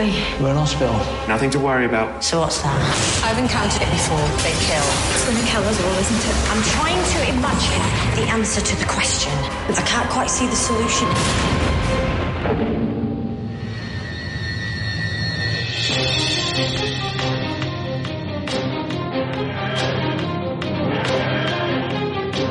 way. We're in hospital. Nothing to worry about. So what's that? I've encountered it before. They kill. It's gonna kill us all, isn't it? I'm trying to imagine the answer to the question. I can't quite see the solution.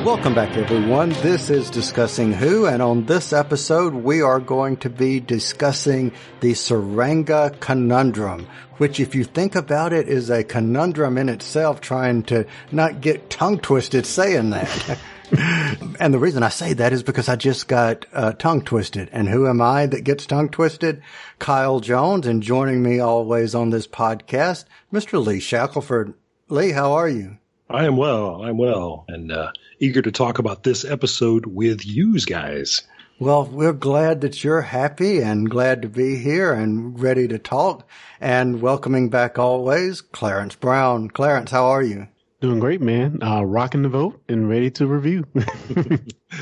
Welcome back, everyone. This is Discussing Who, and on this episode, we are going to be discussing the Tsuranga Conundrum, which, if you think about it, is a conundrum in itself, trying to not get tongue twisted saying that. and the reason I say that is because I just got uh, tongue twisted. And who am I that gets tongue twisted? Kyle Jones, and joining me always on this podcast, Mr. Lee Shackelford. Lee, how are you? I am well. I'm well, and uh, eager to talk about this episode with yous guys. Well, we're glad that you're happy and glad to be here and ready to talk. And welcoming back always, Clarence Brown. Clarence, how are you? Doing great, man. Uh, rocking the vote and ready to review.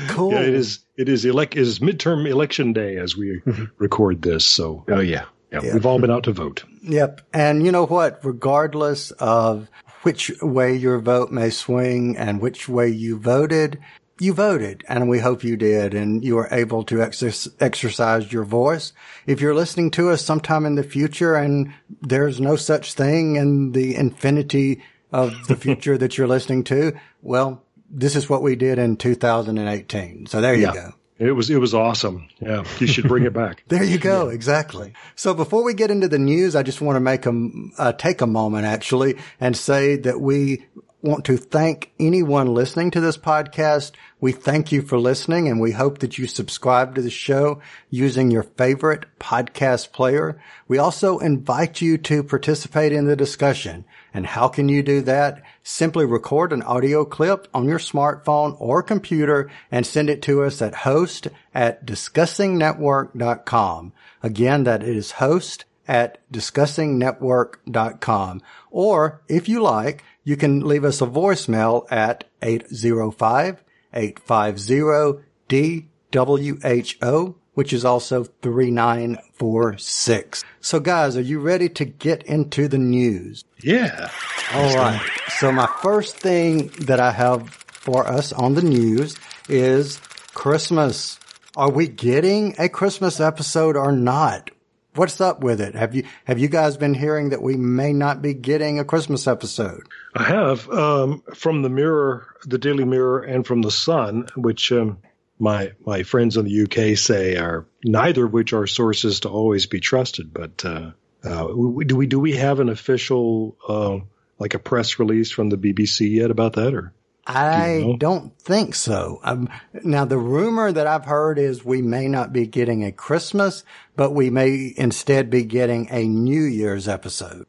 Cool. Yeah, it is. It is elect. It is midterm election day as we record this. So, oh yeah. yeah, Yeah. we've all been out to vote. Yep. And you know what? Regardless of which way your vote may swing and which way you voted, you voted and we hope you did and you were able to exer- exercise your voice. If you're listening to us sometime in the future and there's no such thing in the infinity of the future that you're listening to, well, this is what we did in 2018. So there you Yeah. go. It was. It was awesome. Yeah, you should bring it back. There you go. Exactly. So before we get into the news, I just want to make a, uh, take a moment actually and say that we want to thank anyone listening to this podcast. We thank you for listening and we hope that you subscribe to the show using your favorite podcast player. We also invite you to participate in the discussion. And how can you do that? Simply record an audio clip on your smartphone or computer and send it to us at host at discussingnetwork.com. Again, that is host at discussingnetwork.com. Or if you like, you can leave us a voicemail at 805-850-DWHO, which is also 3946. So guys, are you ready to get into the news? Yeah. All right. So my first thing that I have for us on the news is Christmas. Are we getting a Christmas episode or not? What's up with it? Have you have you guys been hearing that we may not be getting a Christmas episode? I have um, from the Mirror, the Daily Mirror, and from the Sun, which um, my my friends in the UK say are neither of which are sources to always be trusted. But uh, uh, do we do we have an official uh, like a press release from the BBC yet about that? Or I know? don't think so. Um, now the rumor that I've heard is we may not be getting a Christmas, but we may instead be getting a New Year's episode.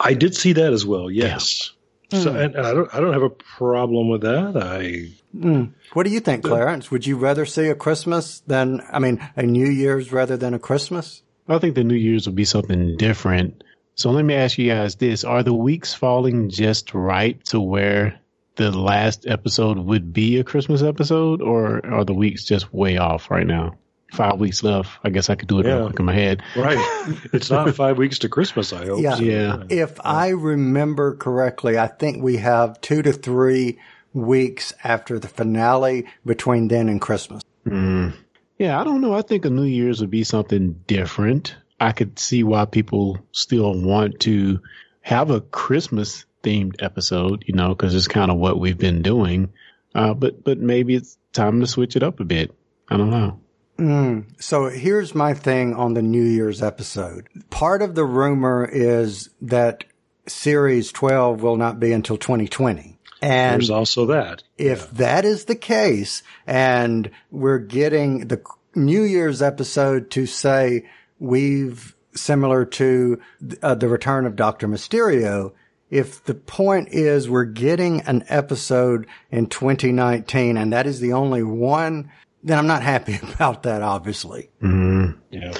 I did see that as well. Yes. So and, and I don't I don't have a problem with that. I Hmm. What do you think, Clarence? Would you rather see a Christmas than, I mean, a New Year's rather than a Christmas? I think the New Year's would be something different. So let me ask you guys this. Are the weeks falling just right to where the last episode would be a Christmas episode or are the weeks just way off right now? Five weeks left. I guess I could do it real Yeah. quick in my head. right. it's not five weeks to Christmas. I hope. Yeah. So, Yeah. If I remember correctly, I think we have two to three weeks after the finale between then and Christmas. Yeah, I don't know. I think a New Year's would be something different. I could see why people still want to have a Christmas themed episode, you know, because it's kind of what we've been doing. Uh, but but maybe it's time to switch it up a bit. I don't know. So here's my thing on the New Year's episode. Part of the rumor is that series 12 will not be until 2020. And There's also that. if that is the case and we're getting the New Year's episode to say we've similar to uh, the return of Dr. Mysterio, if the point is we're getting an episode in 2019 and that is the only one, then I'm not happy about that, obviously. Yeah.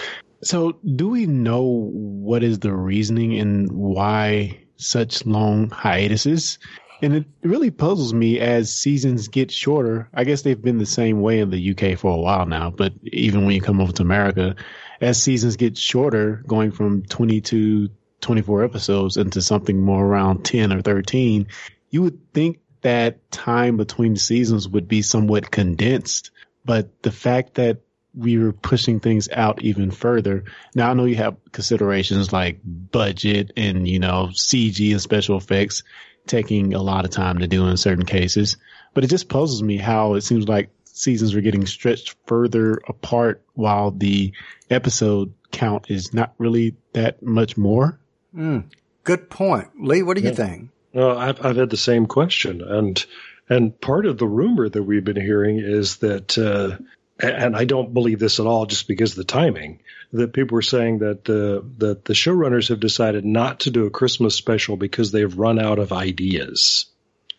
So, do we know what is the reasoning and why such long hiatuses? And it really puzzles me as seasons get shorter. I guess they've been the same way in the UK for a while now, but even when you come over to America, as seasons get shorter, going from 22, 24 episodes into something more around 10 or 13, you would think that time between seasons would be somewhat condensed. But the fact that we were pushing things out even further. Now I know you have considerations like budget and, you know, CG and special effects taking a lot of time to do in certain cases, but it just puzzles me how it seems like seasons are getting stretched further apart while the episode count is not really that much more. Mm, good point. Lee, what do you think? Well, I've, I've had the same question. And, and part of the rumor that we've been hearing is that, uh, and I don't believe this at all just because of the timing, that people were saying that the, that the showrunners have decided not to do a Christmas special because they've run out of ideas.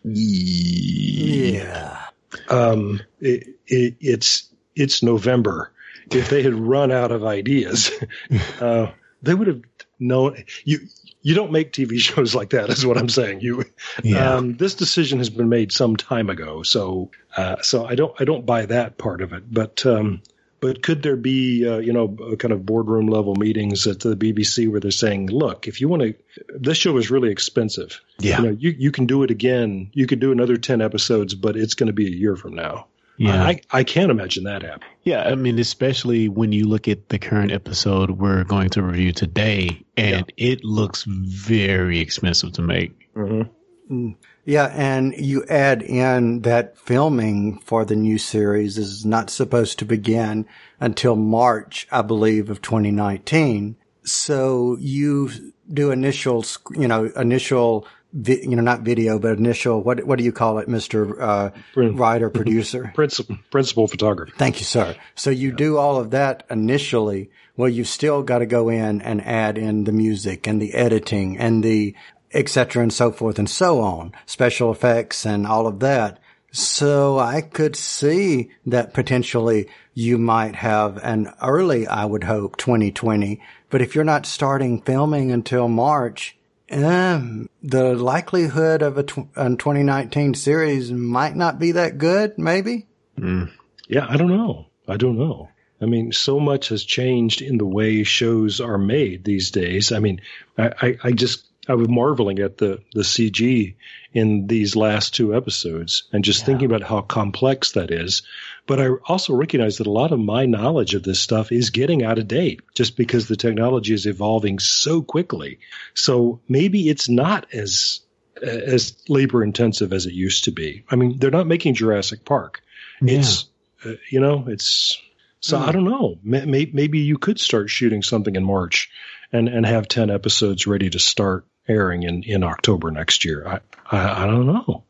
Yeah. Um, it, it, it's, it's November. If they had run out of ideas, uh, they would have known you, you don't make TV shows like that is what I'm saying. You, Yeah. um, this decision has been made some time ago. So, uh, so I don't, I don't buy that part of it, but, um, but could there be, uh, you know, kind of boardroom level meetings at the BBC where they're saying, look, if you want to, this show is really expensive. Yeah. You know, you, you can do it again. You could do another 10 episodes, but it's going to be a year from now. Yeah. I, I can't imagine that happening. Yeah, I mean, especially when you look at the current episode we're going to review today, and it looks very expensive to make. Mm-hmm. Yeah, and you add in that filming for the new series is not supposed to begin until March, I believe, of 2019. So you do initial, you know, initial, vi- you know, not video, but initial, what, what do you call it, Mr. Uh, Prin- writer, producer? Principal, principal photographer. Thank you, sir. So you do all of that initially. Well, you've still got to go in and add in the music and the editing and the et cetera and so forth and so on, special effects and all of that. So I could see that potentially you might have an early, I would hope, 2020. But if you're not starting filming until March, um, the likelihood of a, tw- a 2019 series might not be that good, maybe. Yeah, I don't know. I don't know. I mean, so much has changed in the way shows are made these days. I mean, I, I, I just I was marveling at the the CG in these last two episodes and just thinking about how complex that is. But I also recognize that a lot of my knowledge of this stuff is getting out of date just because the technology is evolving so quickly. So maybe it's not as as labor intensive as it used to be. I mean, they're not making Jurassic Park. It's uh, you know, it's so I don't know. May- may- Maybe you could start shooting something in March and and have 10 episodes ready to start airing in in October next year. I I, I don't know.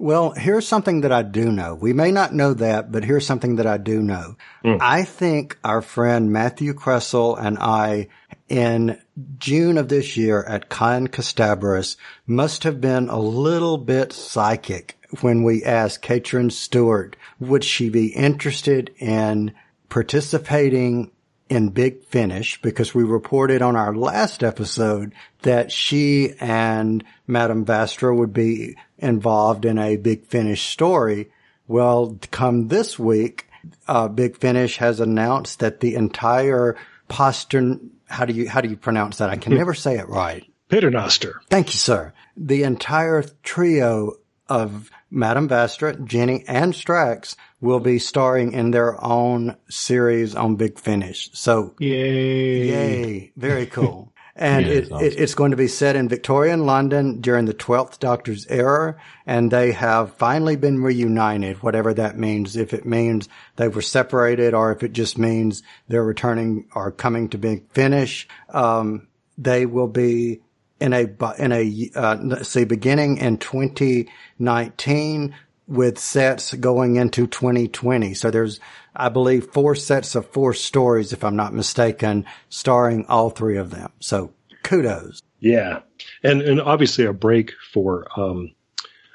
Well, here's something that I do know. We may not know that, but here's something that I do know. Hmm. I think our friend Matthew Kressel and I in June of this year at Con Castabris must have been a little bit psychic when we asked Catrin Stewart, would she be interested in participating in Big Finish because we reported on our last episode that she and Madame Vastra would be involved in a Big Finish story. Well, come this week, uh, Big Finish has announced that the entire postern, how do you, how do you pronounce that? I can never say it right. Paternoster. Thank you, sir. The entire trio of Madame Vastra, Jenny, and Strax will be starring in their own series on Big Finish. So, Yay. yay. Very cool. And Yeah, it, it's awesome. it, it's going to be set in Victorian London during the 12th Doctor's era. And they have finally been reunited, whatever that means. If it means they were separated or if it just means they're returning or coming to Big Finish. Um, they will be in a in a uh, let's see beginning in 2019 with sets going into 2020 so there's i believe four sets of four stories if i'm not mistaken starring all three of them so kudos Yeah. And and obviously a break for um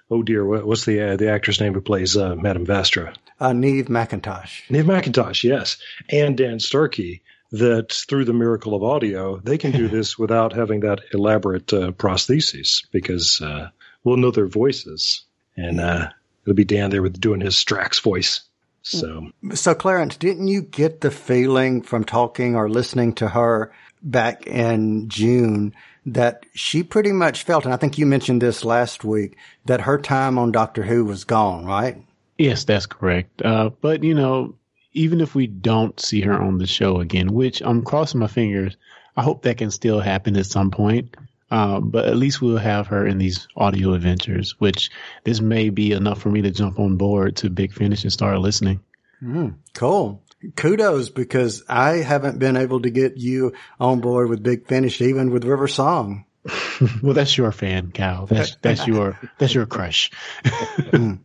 oh dear, what, what's the uh, the actor's name who plays uh, Madame Vastra? uh, neve mcintosh Neve McIntosh, yes, and Dan Starkey. That through the miracle of audio, they can do this without having that elaborate uh, prostheses because uh, we'll know their voices, and uh, it'll be Dan there with doing his Strax voice. So, so Clarence, didn't you get the feeling from talking or listening to her back in June that she pretty much felt, and I think you mentioned this last week, that her time on Doctor Who was gone, right? Yes, that's correct. Uh, but you know, even if we don't see her on the show again, which I'm crossing my fingers, I hope that can still happen at some point. Uh, but at least we'll have her in these audio adventures, which this may be enough for me to jump on board to Big Finish and start listening. Mm, cool. Kudos because I haven't been able to get you on board with Big Finish, even with River Song. well, that's your fan, Cal. That's that's your that's your crush. mm.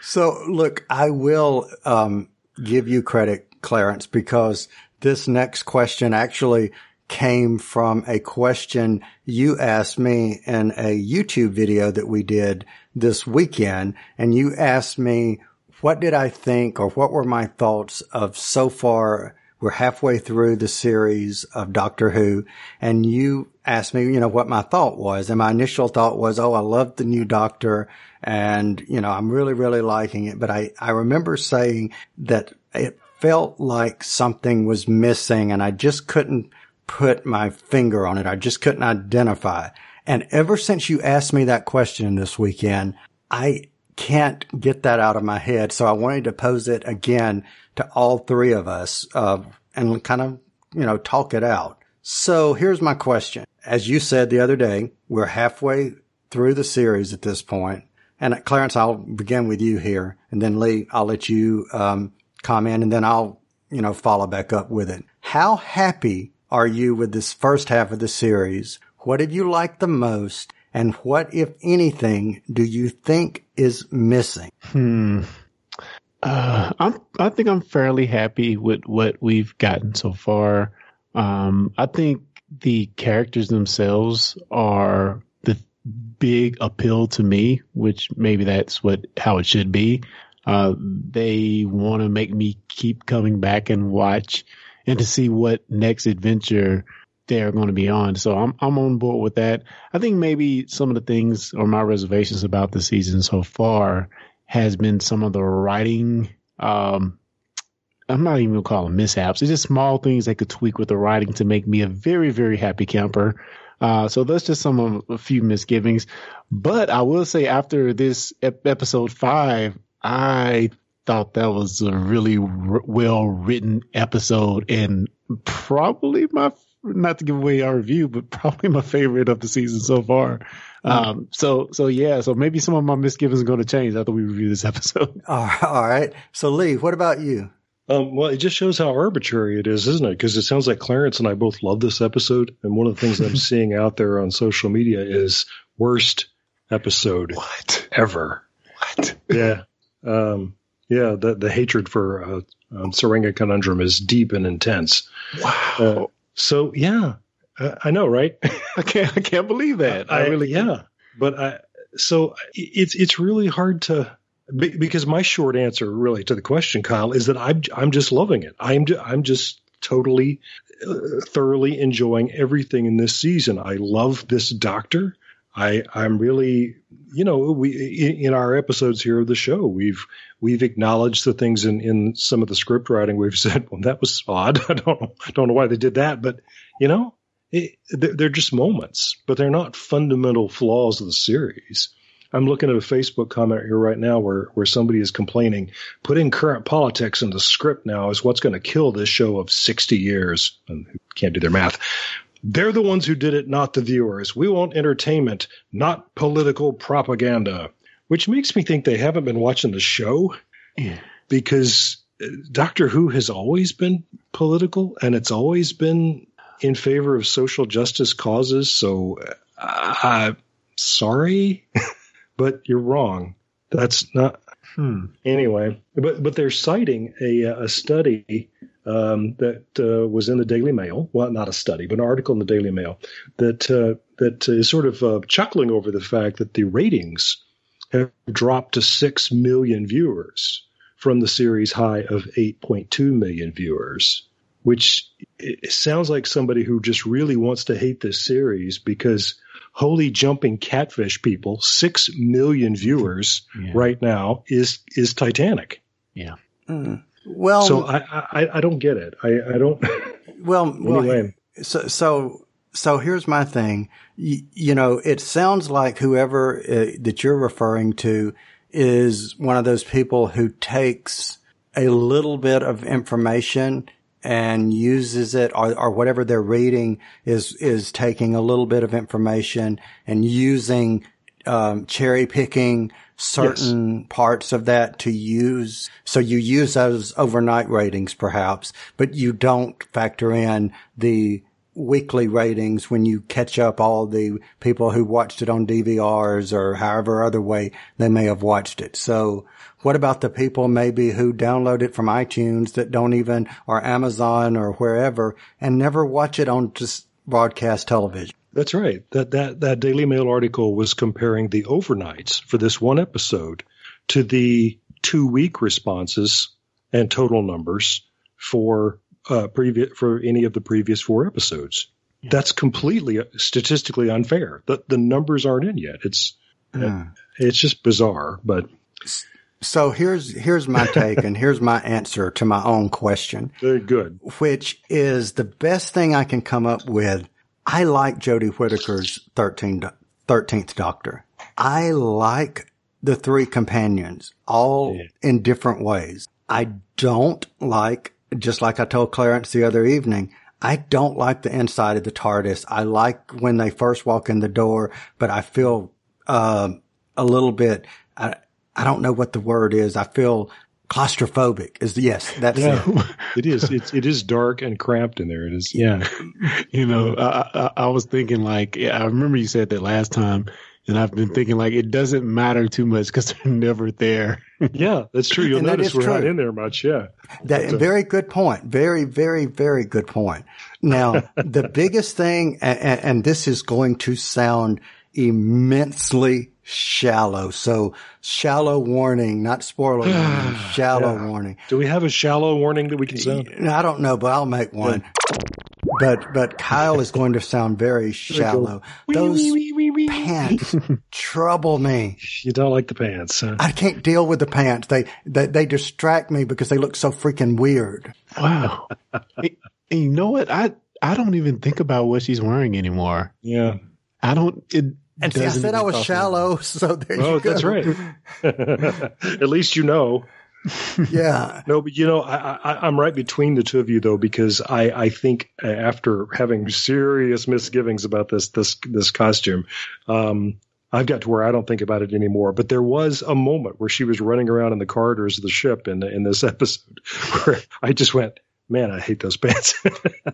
So, look, I will um, give you credit, Clarence, because this next question actually came from a question you asked me in a YouTube video that we did this weekend. And you asked me, what did I think or what were my thoughts of so far? We're halfway through the series of Doctor Who and you asked me, you know, what my thought was. And my initial thought was, Oh, I love the new Doctor and, you know, I'm really, really liking it. But I, I remember saying that it felt like something was missing and I just couldn't put my finger on it. I just couldn't identify. And ever since you asked me that question this weekend, I can't get that out of my head. So I wanted to pose it again to all three of us, uh, and kind of, you know, talk it out. So here's my question. As you said the other day, we're halfway through the series at this point. And Clarence, I'll begin with you here and then Lee, I'll let you, um, comment and then I'll, you know, follow back up with it. How happy are you with this first half of the series? What have you liked the most? And what, if anything, do you think is missing? Hmm. Uh, I'm, I think I'm fairly happy with what we've gotten so far. Um, I think the characters themselves are the big appeal to me, which maybe that's what, how it should be. Uh, they want to make me keep coming back and watch and to see what next adventure they're going to be on. So I'm I'm on board with that. I think maybe some of the things or my reservations about the season so far has been some of the writing. Um, I'm not even gonna call them mishaps. It's just small things they could tweak with the writing to make me a very very happy camper. Uh, so that's just some of a few misgivings. But I will say after this ep- episode five, I thought that was a really r- well written episode and probably my not to give away our review, but probably my favorite of the season so far. Um, so, so yeah, so maybe some of my misgivings are going to change after we review this episode. All right. So Lee, what about you? Um, well, it just shows how arbitrary it is, isn't it? Because it sounds like Clarence and I both love this episode. And one of the things I'm seeing out there on social media is worst episode what ever. What? Yeah. Um, yeah, the the hatred for uh, um, Tsuranga Conundrum is deep and intense. Wow. Uh, so yeah, uh, I know, right? I can't I can't believe that. I, I really yeah, can't. but I so it's it's really hard to because my short answer really to the question, Kyle, is that I'm I'm just loving it. I'm I'm just totally uh, thoroughly enjoying everything in this season. I love this doctor. I I'm really you know we in, our episodes here of the show we've we've acknowledged the things in in some of the script writing we've said well that was odd. I don't know don't know why they did that but you know it, they're just moments but they're not fundamental flaws of the series. I'm looking at a Facebook comment here right now where where somebody is complaining putting current politics in the script now is what's going to kill this show of 60 years. And can't do their math they're the ones who did it, not the viewers. We want entertainment, not political propaganda, which makes me think they haven't been watching the show yeah. because uh, Doctor Who has always been political and it's always been in favor of social justice causes. So, uh, sorry, but you're wrong. That's not. Hmm. Anyway, but but they're citing a a study um, that uh, was in the Daily Mail. Well, not a study, but an article in the Daily Mail that uh, that is sort of uh, chuckling over the fact that the ratings have dropped to six million viewers from the series high of 8.2 million viewers, which sounds like somebody who just really wants to hate this series because holy jumping catfish people, six million viewers yeah. right now is is Titanic. Yeah. Well, So I, I I don't get it. I I don't. well, well, Anyway. so so so here's my thing. You, you know, it sounds like whoever uh, that you're referring to is one of those people who takes a little bit of information and uses it or, or whatever they're reading is is taking a little bit of information and using um, cherry picking certain parts of that to use. So you use those overnight ratings perhaps, but you don't factor in the weekly ratings when you catch up all the people who watched it on DVRs or however other way they may have watched it. So what about the people maybe who download it from iTunes that don't even, or Amazon or wherever and never watch it on just broadcast television? That's right. That that that Daily Mail article was comparing the overnights for this one episode to the two week responses and total numbers for uh, previous for any of the previous four episodes. That's completely uh, statistically unfair. The the numbers aren't in yet. It's it's just bizarre. But So here's, here's my take and here's my answer to my own question. very good. which is the best thing I can come up with. I like Jodie Whittaker's 13, 13th Doctor. I like the three companions all in different ways. I don't like, just like I told Clarence the other evening, I don't like the inside of the TARDIS. I like when they first walk in the door, but I feel, uh, a little bit, I, I don't know what the word is. I feel claustrophobic is yes, that's it. It is. It's it is dark and cramped in there. It is. Yeah. you know, I, I, I was thinking like, yeah, I remember you said that last time, and I've been thinking like, it doesn't matter too much because they're never there. Yeah, that's true. You'll And that notice we're not in there much. Yeah. That uh, very good point. Very, very, very good point. Now, the biggest thing, and, and this is going to sound immensely shallow. So shallow warning, not spoiler warning, shallow warning. Do we have a shallow warning that we can sound? I don't know, but I'll make one. But, but Kyle is going to sound very shallow. Those pants trouble me. You don't like the pants. Huh? I can't deal with the pants. They, they, they distract me because they look so freaking weird. Wow. and, and you know what? I, I don't even think about what she's wearing anymore. Yeah. I don't, it, And see, I said I was shallow, so there you go. that's right. At least you know. Yeah. No, but you know, I, I, I'm right between the two of you though, because I, I think uh, after having serious misgivings about this this this costume, um, I've got to where I don't think about it anymore. But there was a moment where she was running around in the corridors of the ship in in this episode where I just went, "Man, I hate those pants."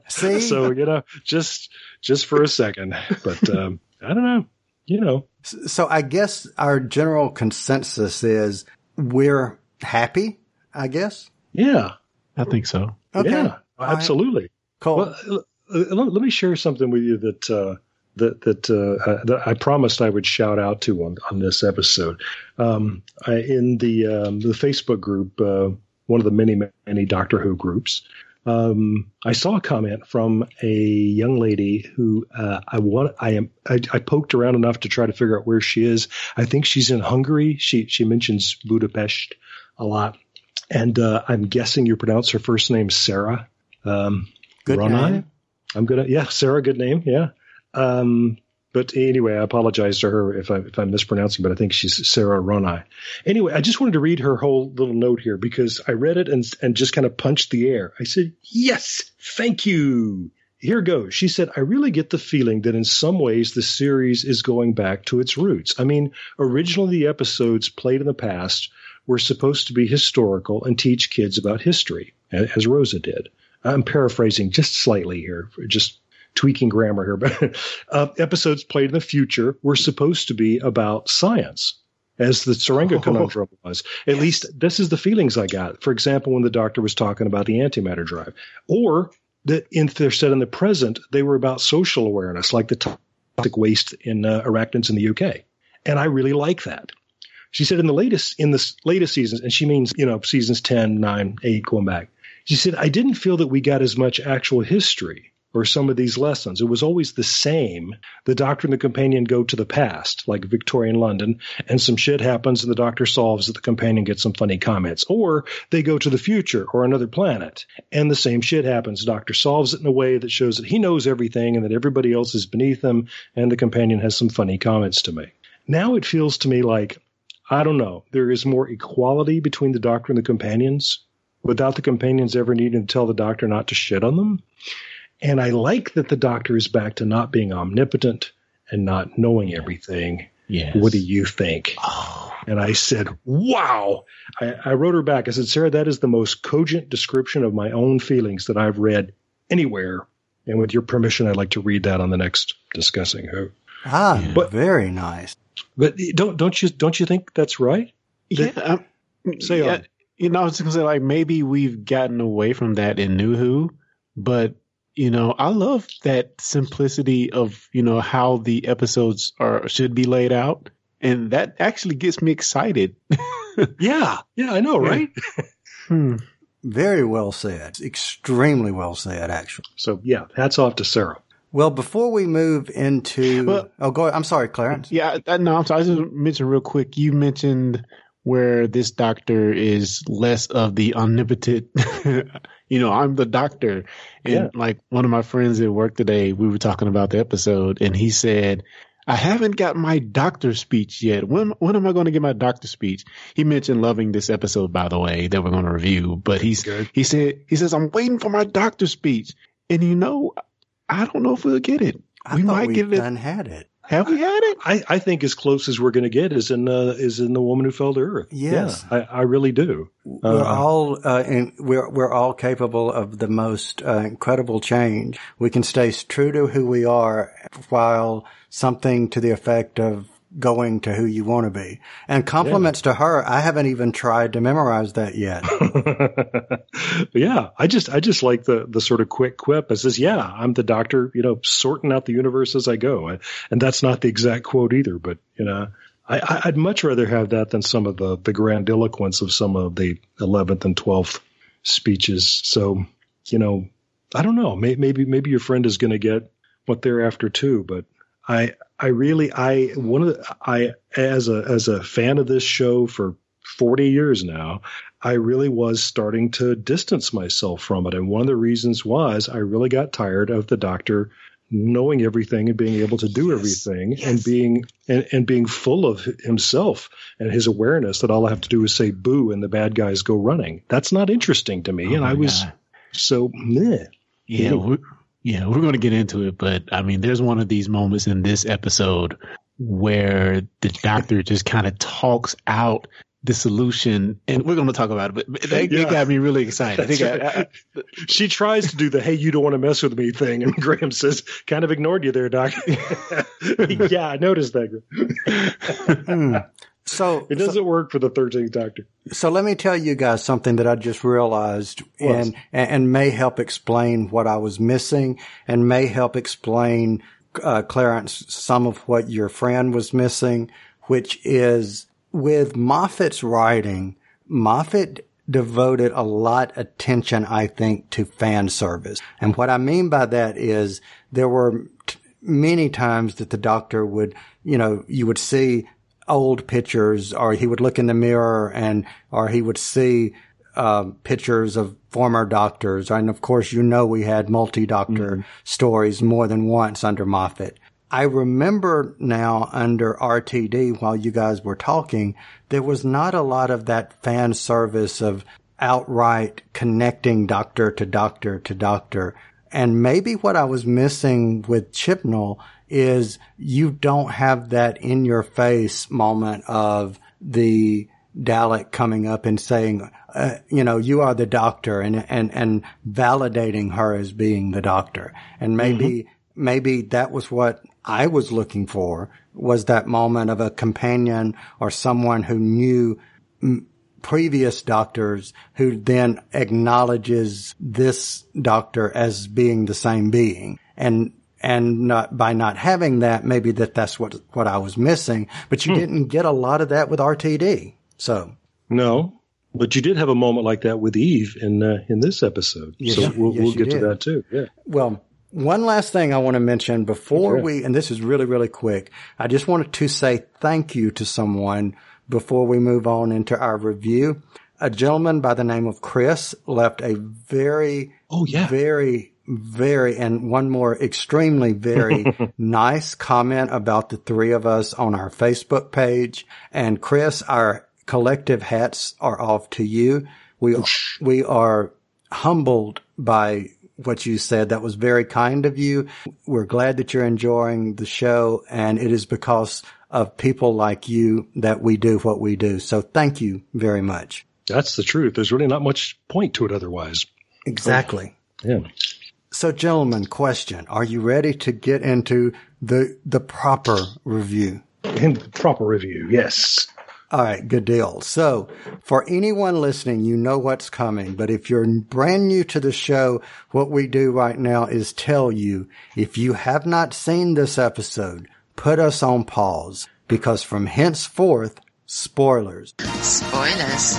See? so you know, just just for a second, but um, I don't know. You know, So I guess our general consensus is we're happy, I guess. yeah, I think so. Okay. yeah, All right. absolutely. Cool. Well, let, let me share something with you that uh, that that, uh, uh, that I promised I would shout out to on, on this episode. Um, I, in the um, the Facebook group, uh, one of the many many Doctor Who groups, um, I saw a comment from a young lady who uh, I want. I am. I, I poked around enough to try to figure out where she is. I think she's in Hungary. She she mentions Budapest a lot, and uh, I'm guessing you pronounce her first name Sarah. Um, Good Ronai? name. I'm gonna yeah, Sarah, good name, yeah. Um, but anyway, I apologize to her if I if I'm mispronouncing, but I think she's Sarah Ronai. Anyway, I just wanted to read her whole little note here because I read it and and just kind of punched the air. I said, "Yes, thank you." Here goes. She said, I really get the feeling that in some ways the series is going back to its roots. I mean, originally the episodes played in the past were supposed to be historical and teach kids about history, as Rosa did. I'm paraphrasing just slightly here, just tweaking grammar here, but uh, episodes played in the future were supposed to be about science, as the Tsuranga conundrum was. At least this is the feelings I got. For example, when the doctor was talking about the antimatter drive, or that in they're said in the present, they were about social awareness, like the toxic waste in uh, arachnids in the UK, and I really like that. She said in the latest in the latest seasons, and she means you know seasons 10, 9, 8, going back. She said I didn't feel that we got as much actual history or some of these lessons. It was always the same. The doctor and the companion go to the past, like Victorian London, and some shit happens and the doctor solves it. The companion gets some funny comments. Or they go to the future or another planet and the same shit happens. The doctor solves it in a way that shows that he knows everything and that everybody else is beneath him and the companion has some funny comments to make. Now it feels to me like, I don't know, there is more equality between the doctor and the companions without the companions ever needing to tell the doctor not to shit on them. And I like that the doctor is back to not being omnipotent and not knowing everything. Yes. What do you think? Oh, And I said, wow. I, I wrote her back. I said, Sarah, that is the most cogent description of my own feelings that I've read anywhere. And with your permission, I'd like to read that on the next discussing who. Ah, But- very nice. But don't don't you don't you think that's right? yeah. um, Say yeah, on. You know, I was gonna say like maybe we've gotten away from that in New Who, but you know, I love that simplicity of you know how the episodes are should be laid out, and that actually gets me excited. Yeah, yeah, I know, right? Hmm. Very well said. Extremely well said, actually. So yeah, hats off to Sarah. Well, before we move into, Well- oh, go. I'm sorry, Clarence. Yeah, I, no, I'm sorry. I just mentioned real quick. You mentioned where this doctor is less of the omnipotent. you know, I'm the doctor, and Yeah. like one of my friends at work today, we were talking about the episode, and he said, "I haven't got my doctor speech yet. When when am I going to get my doctor speech?" He mentioned loving this episode, by the way, that we're going to review. But he's Good. he said he says I'm waiting for my doctor speech, and you know, I don't know if we'll get it. I we might we get it. done had it. Have we had it? I, I think as close as we're going to get is in uh, is in the woman who fell to earth. Yes. yeah, I, I really do. We're Uh, all uh, in, we're we're all capable of the most uh, incredible change. We can stay true to who we are while something to the effect of going to who you want to be. And compliments to her. I haven't even tried to memorize that yet. yeah, I just I just like the the sort of quick quip that says, "Yeah, I'm the doctor, you know, sorting out the universe as I go," and that's not the exact quote either. But you know, I- I'd much rather have that than some of the the grandiloquence of some of the eleventh and twelfth speeches. So you know, I don't know. May, maybe maybe your friend is going to get what they're after too. But I I really I one of the, I as a as a fan of this show for 40 years now, I really was starting to distance myself from it. And one of the reasons was I really got tired of the doctor knowing everything and being able to do everything and being and, and being full of himself and his awareness that all I have to do is say boo and the bad guys go running. That's not interesting to me. Oh and I was God. so meh. Yeah, yeah, we're going to get into it, but I mean, there's one of these moments in this episode where the doctor just kind of talks out the solution, and we're going to talk about it. But but that, Yeah. it got me really excited. That's It got- right. she tries to do the hey you don't want to mess with me thing and graham says kind of ignored you there doc yeah i noticed that Hmm. So, it doesn't work for the 13th doctor so let me tell you guys something that I just realized and, and, and may help explain what I was missing and may help explain, uh, Clarence, some of what your friend was missing, which is with Moffat's writing, Moffat devoted a lot of attention, I think, to fan service. And what I mean by that is there were t- many times that the doctor would, you know, you would see old pictures or he would look in the mirror and, or he would see, uh, pictures of former doctors. And of course, you know, we had multi-doctor stories more than once under Moffat. I remember now under RTD while you guys were talking, there was not a lot of that fan service of outright connecting doctor to doctor to doctor. And maybe what I was missing with Chibnall is you don't have that in your face moment of the Dalek coming up and saying, uh, you know, you are the doctor and, and, and validating her as being the doctor. And maybe, maybe that was what I was looking for was that moment of a companion or someone who knew m- previous doctors who then acknowledges this doctor as being the same being. And, and not, by not having that, maybe that that's what, what I was missing, but you didn't get a lot of that with RTD. So no but you did have a moment like that with eve in uh, in this episode Yes, so we'll, yes, we'll get to that too yeah Well, One last thing I want to mention before we, and this is really, really quick. I just wanted to say thank you to someone before we move on into our review. A gentleman by the name of Chris left a very, Oh, yeah. very, very, and one more extremely very nice comment about the three of us on our Facebook page. And Chris, our collective hats are off to you. We, we are humbled by what you said. That was very kind of you. We're glad that you're enjoying the show and it is because of people like you that we do what we do. So thank you very much. That's the truth. There's really not much point to it otherwise. Exactly. Yeah. So gentlemen, question. Are you ready to get into the, the proper review? In the proper review, yes. All right, good deal. So, for anyone listening, you know what's coming, but if you're brand new to the show, what we do right now is tell you if you have not seen this episode, put us on pause because from henceforth, spoilers. Spoilers.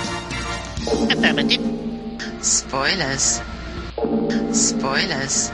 Affirmative. Spoilers. Spoilers.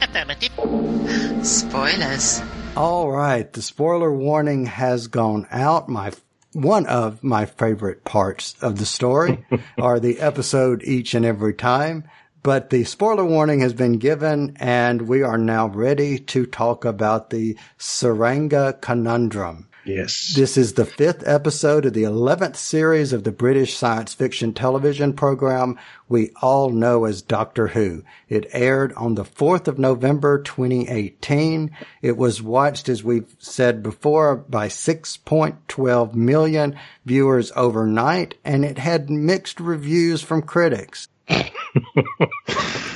Affirmative. Spoilers. All right, the spoiler warning has gone out. My one of my favorite parts of the story are the episode each and every time. But the spoiler warning has been given and we are now ready to talk about the Tsuranga conundrum. Yes. This is the fifth episode of the 11th series of the British science fiction television program we all know as Doctor Who. It aired on the 4th of November 2018. It was watched, as we've said before, by 6.12 million viewers overnight, and it had mixed reviews from critics.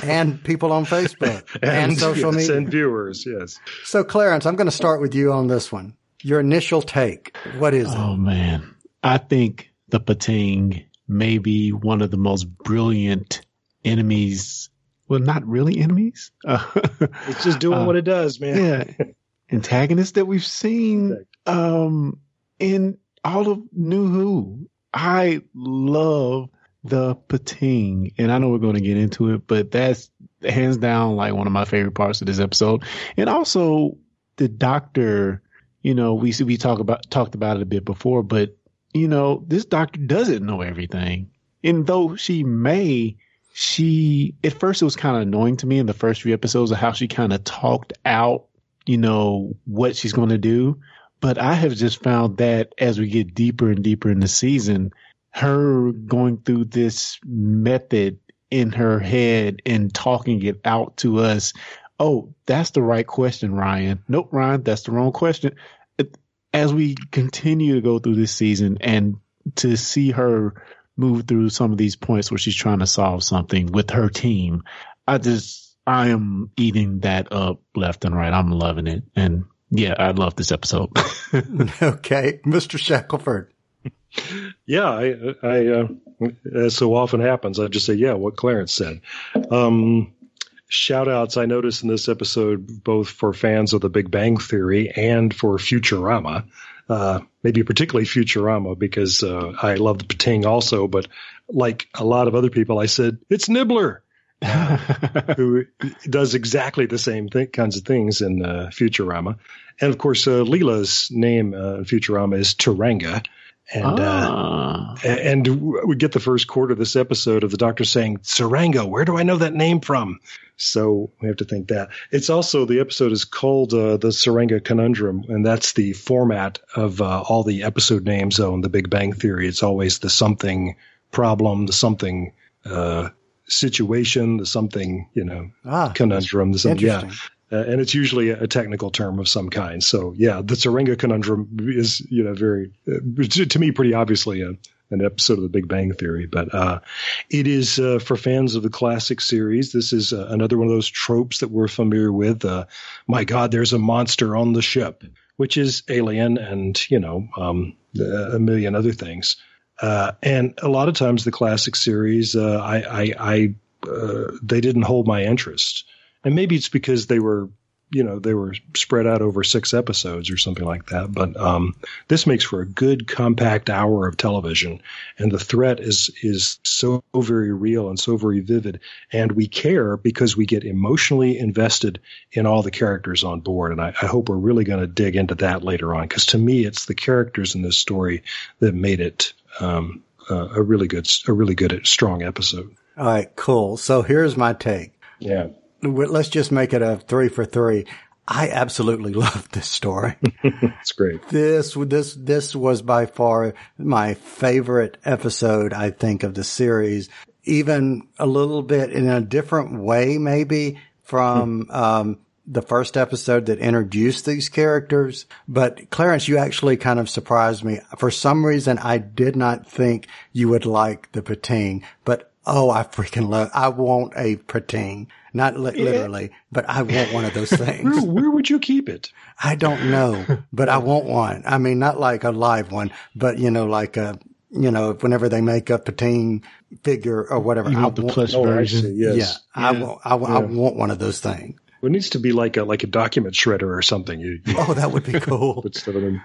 and people on Facebook and, social yes, media. And viewers, yes. So, Clarence, I'm going to start with you on this one. Your initial take. What is it? Oh man, I think the Pating may be one of the most brilliant enemies. Well, not really enemies. Uh, It's just doing Uh, what it does, man. yeah, antagonists that we've seen um, in all of New Who. I love the Pating, and I know we're going to get into it, but that's hands down like one of my favorite parts of this episode. And also the Doctor. You know, we we talk about talked about it a bit before, but you know, this doctor doesn't know everything. And though she may, she, at first it was kind of annoying to me in the first few episodes of how she kind of talked out, you know, what she's going to do. But I have just found that as we get deeper and deeper in the season, her going through this method in her head and talking it out to us. Oh, that's the right question, Ryan. Nope, Ryan, that's the wrong question as we continue to go through this season and to see her move through some of these points where she's trying to solve something with her team, I just, I am eating that up left and right. I'm loving it. And yeah, I love this episode. okay. Mr. Shackelford. Yeah, I, I uh, as so often happens, I just say, yeah, what Clarence said. Um, shout outs I noticed in this episode, both for fans of the Big Bang Theory and for Futurama. Uh, maybe particularly Futurama because uh, I love the Pating also, but like a lot of other people, I said, it's Nibbler. who does exactly the same th- kinds of things in uh, Futurama. And of course, uh, Leela's name uh, in Futurama is Turanga. And uh, Ah. and we get the first quarter of this episode of the doctor saying, Tsuranga, where do I know that name from? So we have to think that. It's also, the episode is called uh, the Tsuranga Conundrum, and that's the format of uh, all the episode names on The Big Bang Theory. It's always the something problem, the something uh, situation, the something, you know, Ah, conundrum, the something, yeah. Uh, and it's usually a, technical term of some kind. So yeah, the Tsuranga conundrum is, you know, very, uh, to, to me, pretty obviously a, an episode of the Big Bang Theory, but, uh, it is, uh, for fans of the classic series. This is uh, another one of those tropes that we're familiar with. Uh, my God, there's a monster on the ship, which is alien and, you know, um, a million other things. And a lot of times the classic series, I, I, I they didn't hold my interest and maybe it's because they were you know they were spread out over six episodes or something like that. But um, this makes for a good compact hour of television, and the threat is is so very real and so very vivid, and we care because we get emotionally invested in all the characters on board. And I, I hope we're really going to dig into that later on because to me, it's the characters in this story that made it um, uh, a really good, a really good, strong episode. All right, cool. So here's my take. Yeah let's just make it a three for three. I absolutely love this story. it's great. This this this was by far my favorite episode. I think of the series, even a little bit in a different way, maybe from um, the first episode that introduced these characters. But Clarence, you actually kind of surprised me. For some reason, I did not think you would like the Pating, but oh, I freaking love. I want a Pating. Not li- literally, but I want one of those things. where, where would you keep it? I don't know, but I want one. I mean, not like a live one, but you know, like a, you know, whenever they make a team figure or whatever. You I want the plush oh, version? see, yes. Yeah, I want, I, I want one of those things. It needs to be like a like a document shredder or something. You, you Oh, that would be cool. put stuff in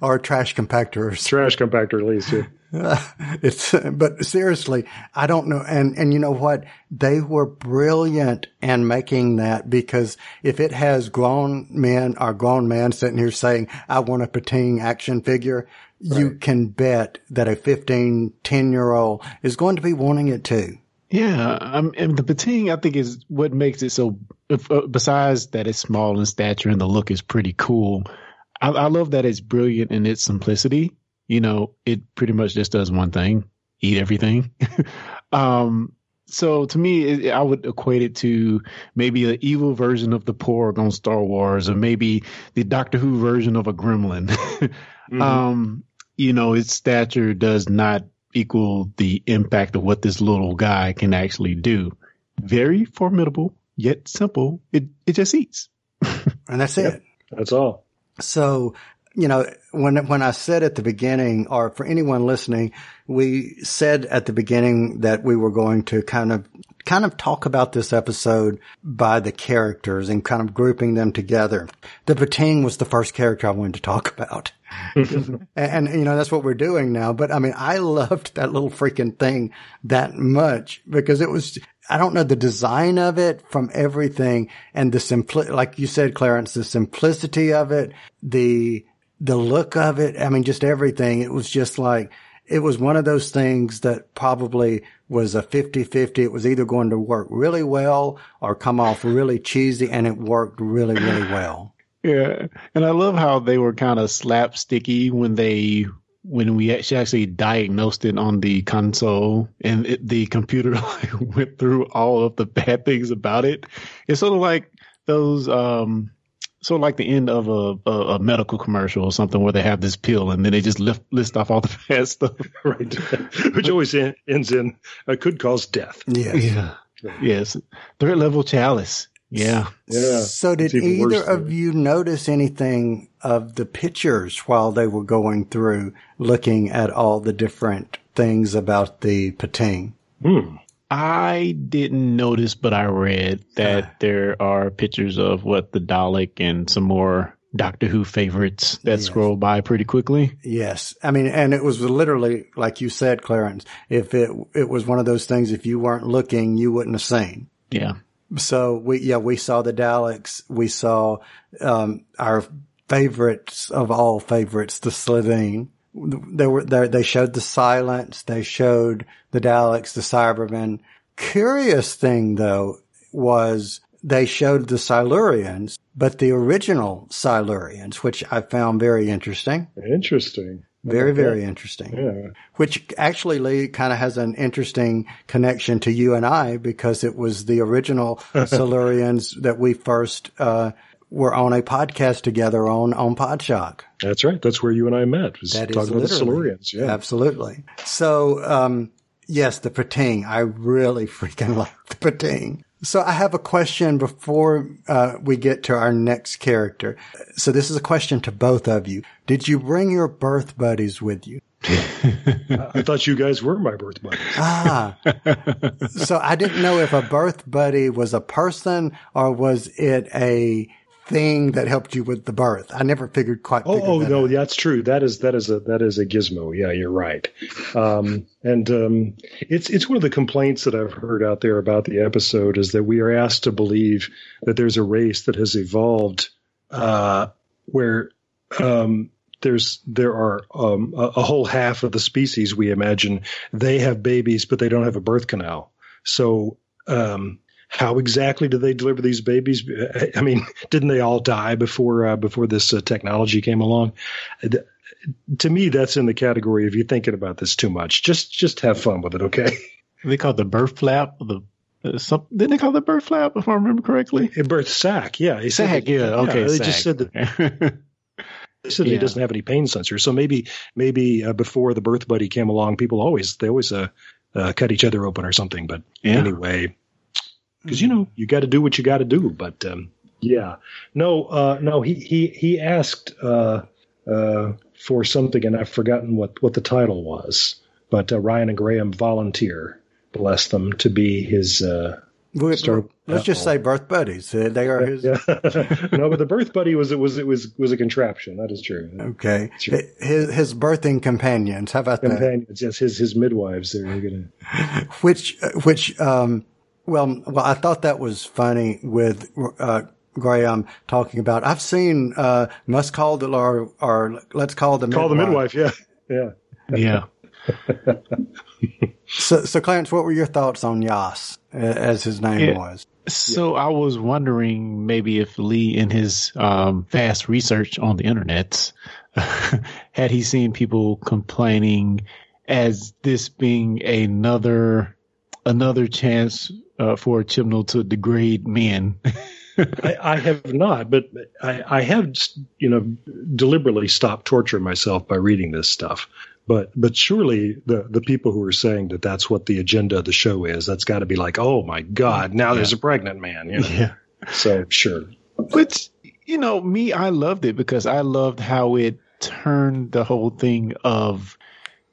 or a trash compactor or trash compactor at least. Yeah. it's, but seriously, I don't know. And, and you know what? They were brilliant in making that because if it has grown men or grown man sitting here saying, I want a Pting action figure, you can bet that a 15, 10 year old is going to be wanting it too. Yeah, um, and the Pting I think is what makes it so. If, uh, besides that, it's small in stature and the look is pretty cool. I, I love that it's brilliant in its simplicity. You know, it pretty much just does one thing: eat everything. um, so to me, it, I would equate it to maybe the evil version of the Porg on Star Wars, or maybe the Doctor Who version of a Gremlin. Mm-hmm. Um, you know, its stature does not equal the impact of what this little guy can actually do. Very formidable, yet simple. It it just eats. And that's it. That's all. So, you know, when, when I said at the beginning, or for anyone listening, we said at the beginning that we were going to kind of, kind of talk about this episode by the characters and kind of grouping them together. The Pting was the first character I wanted to talk about. and, and, you know, that's what we're doing now. But I mean, I loved that little freaking thing that much because it was, I don't know the design of it from everything and the simpli, like you said, Clarence, the simplicity of it, the, the look of it. I mean, just everything. It was just like, it was one of those things that probably was a 50-50. It was either going to work really well or come off really cheesy and it worked really, really well. Yeah, and I love how they were kind of slapsticky when they when we actually actually diagnosed it on the console and it, the computer went through all of the bad things about it. It's sort of like those um sort of like the end of a, a, a medical commercial or something where they have this pill and then they just lift, list off all the bad stuff. right. Which always en- ends in uh, could cause death. Yes. Yeah. Yes. Third level chalice. Yeah. Yeah. So did It's even worse either of than- you notice anything of the pictures while they were going through looking at all the different things about the Pting? Hmm. I didn't notice, but I read that there are pictures of what the Dalek and some more Doctor Who favorites that Yes. scroll by pretty quickly. Yes. I mean, and it was literally, like you said, Clarence, if it, it was one of those things, if you weren't looking, you wouldn't have seen. Yeah. So we, yeah, we saw the Daleks. We saw, um, our favorites of all favorites, the Slitheen. They were there. They showed the silence. They showed the Daleks, the Cybermen. Curious thing though was they showed the Silurians, but the original Silurians, which I found very interesting. Interesting. Very, very interesting Yeah. which actually Lee kind of has an interesting connection to you and I because it was the original Silurians that we first uh, were on a podcast together on on Podshock. That's right. That's where you and I met. Was That is talking about the Silurians. Yeah. Absolutely. So, um, yes, the Pting. I really freaking like the Pting. So I have a question before uh, we get to our next character. So this is a question to both of you. Did you bring your birth buddies with you? I thought you guys were my birth buddies. Ah, so I didn't know if a birth buddy was a person or was it a thing that helped you with the birth. I never figured quite. Oh, figured oh no, out. that's true. That is that is a that is a gizmo. Yeah, you're right. Um, and um, it's it's one of the complaints that I've heard out there about the episode is that we are asked to believe that there's a race that has evolved uh, where um, there's there are um, a, a whole half of the species we imagine they have babies, but they don't have a birth canal. So um, how exactly do they deliver these babies? I- mean, didn't they all die before uh, before this uh, technology came along? Th- To me, that's in the category of you thinking about this too much. Just just have fun with it, okay? they call it the birth flap. The uh, some, didn't they call it the birth flap if I remember correctly? A birth sac, yeah. He Sack, that- yeah, okay. they sack. just said that they said he doesn't have any pain sensors, So maybe maybe uh, before the birth buddy came along, people always they always uh, uh, cut each other open or something. But Yeah. anyway, because you know you got to do what you got to do. But um, yeah, no, uh, no. He he he asked uh, uh, for something, and I've forgotten what what the title was. But uh, Ryan and Graham volunteer, bless them, to be his. Uh, We- Start- let's just say birth buddies. Uh, They are his. yeah. no, but the birth buddy was it was it was was a contraption. That is true. Okay, Sure. his his birthing companions. How about that? Companions, yes, his his midwives. They're gonna. Which which um well well I thought that was funny with uh Graham talking about I've seen uh must call the or or let's call the Call the midwife. Yeah, yeah. yeah. So so Clarence, what were your thoughts on Yoss uh, as his name Yeah. was? So I was wondering maybe if Lee, in his um, vast research on the internet, had he seen people complaining as this being another another chance uh, for Chibnall to degrade men. I, I have not, but I, I have, you know, deliberately stopped torturing myself by reading this stuff. But but surely the the people who are saying that that's what the agenda of the show is, that's got to be like, oh my God, now there's a pregnant man. You know? yeah. So sure, Which, you know, me, I loved it because I loved how it turned the whole thing of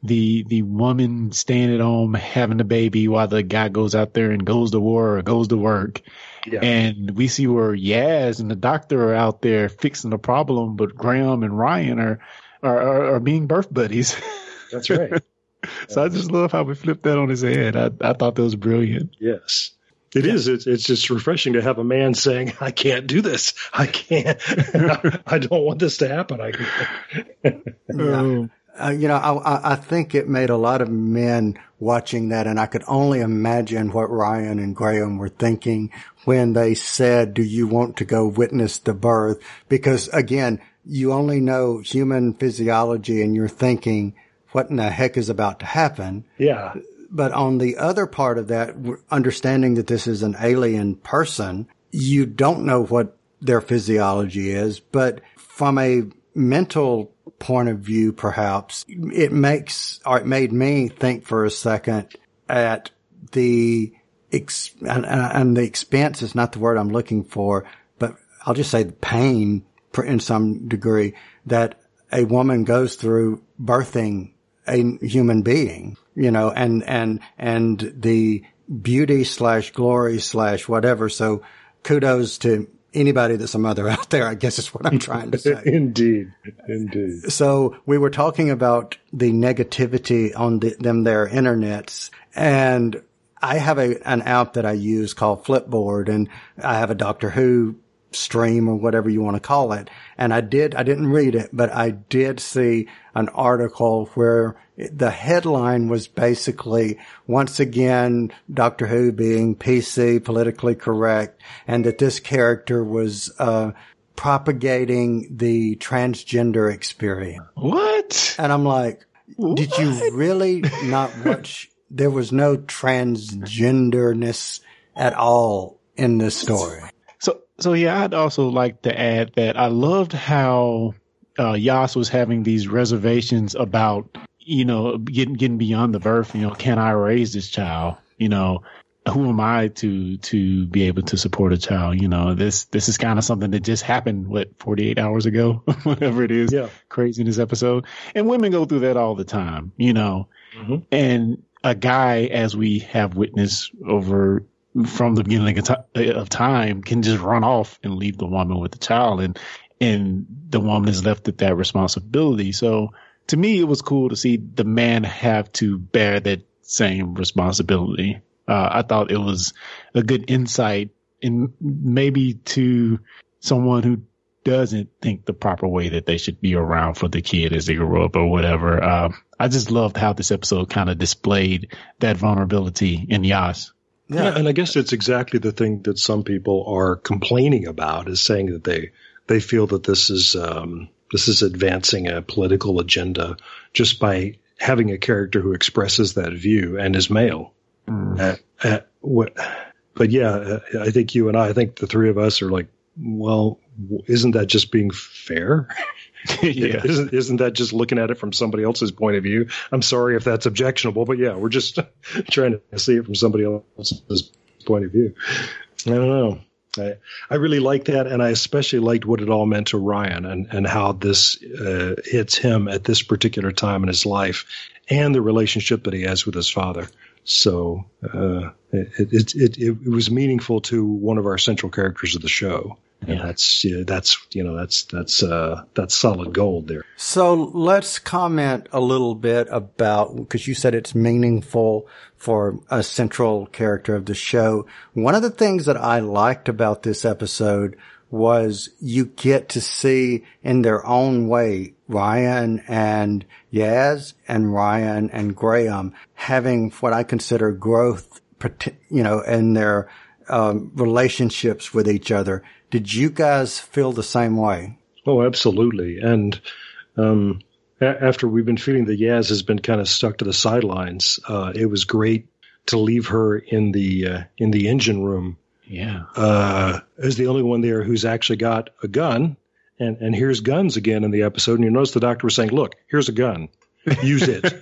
the the woman staying at home having a baby while the guy goes out there and goes to war or goes to work. yeah, And we see where Yaz and the doctor are out there fixing the problem, but Graham and Ryan are are, are, are being birth buddies. that's right. so I just love how we flipped that on his head. I, I thought that was brilliant. Yes. It is. It's, it's just refreshing to have a man saying, I can't do this. I can't. I don't want this to happen. I Um, Uh, you know, I, I- I think it made a lot of men watching that, and I could only imagine what Ryan and Graham were thinking when they said, "Do you want to go witness the birth?" Because again, you only know human physiology, and you're thinking, "What in the heck is about to happen?" yeah. But on the other part of that, understanding that this is an alien person, you don't know what their physiology is, but from a mental point of view, perhaps it makes, or it made me think for a second at the, ex, and, and the expense is not the word I'm looking for, but I'll just say the pain in some degree that a woman goes through birthing a human being, you know, and, and, and the beauty slash glory slash whatever. So kudos to anybody that's a mother out there, I guess is what I'm trying to say. Indeed. Indeed. So we were talking about the negativity on the, them their internets and I have a, an app that I use called Flipboard and I have a Doctor Who stream or whatever you want to call it. And I did, I didn't read it, but I did see an article where the headline was basically once again Doctor Who being PC, politically correct, and that this character was, uh, propagating the transgender experience. what? And I'm like, did you really not watch? There was no transgenderness at all in this story. So, so yeah, I'd also like to add that I loved how uh, Yoss was having these reservations about, you know, getting getting beyond the birth. You know, can I raise this child? You know, who am I to to be able to support a child? You know, this this is kind of something that just happened what 48 hours ago, whatever it is. Yeah. Crazy in this episode. And women go through that all the time, you know. Mhm. And a guy, as we have witnessed over from the beginning of time, can just run off and leave the woman with the child, and and the woman is left with that responsibility. So to me, it was cool to see the man have to bear that same responsibility. Uh, I thought it was a good insight in maybe to someone who doesn't think the proper way that they should be around for the kid as they grow up or whatever. Um, I just loved how this episode kind of displayed that vulnerability in Yoss. Yeah. and I guess it's exactly the thing that some people are complaining about is saying that they they feel that this is um, this is advancing a political agenda just by having a character who expresses that view and is male. Uh, uh, what, but yeah, uh, I think you and I, I think the three of us are like, well, isn't that just being fair? yeah. Isn't isn't that just looking at it from somebody else's point of view? I'm sorry if that's objectionable, but yeah, we're just trying to see it from somebody else's point of view. I don't know. I, I really liked that, and I especially liked what it all meant to Ryan and, and how this uh, hits him at this particular time in his life, and the relationship that he has with his father. So uh, it, it, it, it was meaningful to one of our central characters of the show, and Yeah. that's that's you know that's that's uh, that's solid gold there. So let's comment a little bit about, because you said it's meaningful for a central character of the show. One of the things that I liked about this episode was you get to see in their own way Ryan and Yaz and Ryan and Graham having what I consider growth, you know, in their um, relationships with each other. Did you guys feel the same way? Oh, absolutely. And um, a- after we've been feeling that Yaz has been kind of stuck to the sidelines, uh, it was great to leave her in the uh, in the engine room Yeah. uh, as the only one there who's actually got a gun. And and here's guns again in the episode. And you notice the doctor was saying, "Look, here's a gun. Use it."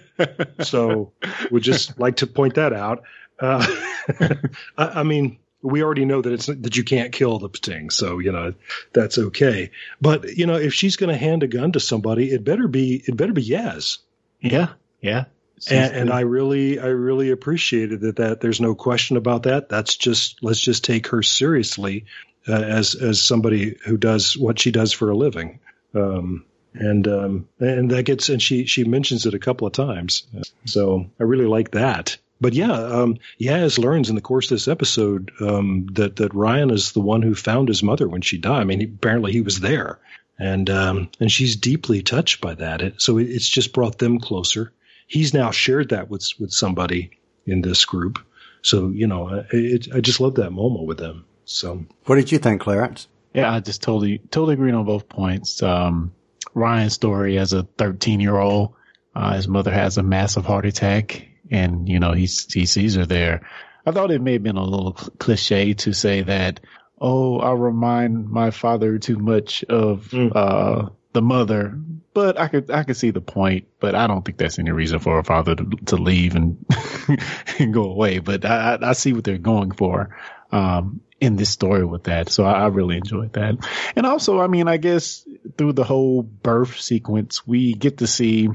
so we just like to point that out. Uh, I, I mean, we already know that it's that you can't kill the Pting, so you know that's okay. But you know, if she's going to hand a gun to somebody, it better be it better be Yaz. Yeah. Yeah. And, and I really, I really appreciated that. That there's no question about that. That's just let's just take her seriously uh, as as somebody who does what she does for a living. Um, and um, and that gets and she she mentions it a couple of times. So I really like that. But yeah, um, Yaz learns in the course of this episode um, that that Ryan is the one who found his mother when she died. I mean, he, apparently he was there, and um, and she's deeply touched by that. It, so it, it's just brought them closer. He's now shared that with with somebody in this group. So you know, it, I just love that moment with them. So What did you think, Clarence? Yeah, I just totally totally agree on both points. Um, Ryan's story as a 13 year old, uh, his mother has a massive heart attack, and you know he he sees her there. I thought it may have been a little cliche to say that. Oh, I remind my father too much of Mm. uh, the mother, but I could I could see the point. But I don't think that's any reason for a father to, to leave and and go away. But I, I I see what they're going for um, in this story with that. So I, I really enjoyed that. And also, I mean, I guess through the whole birth sequence, we get to see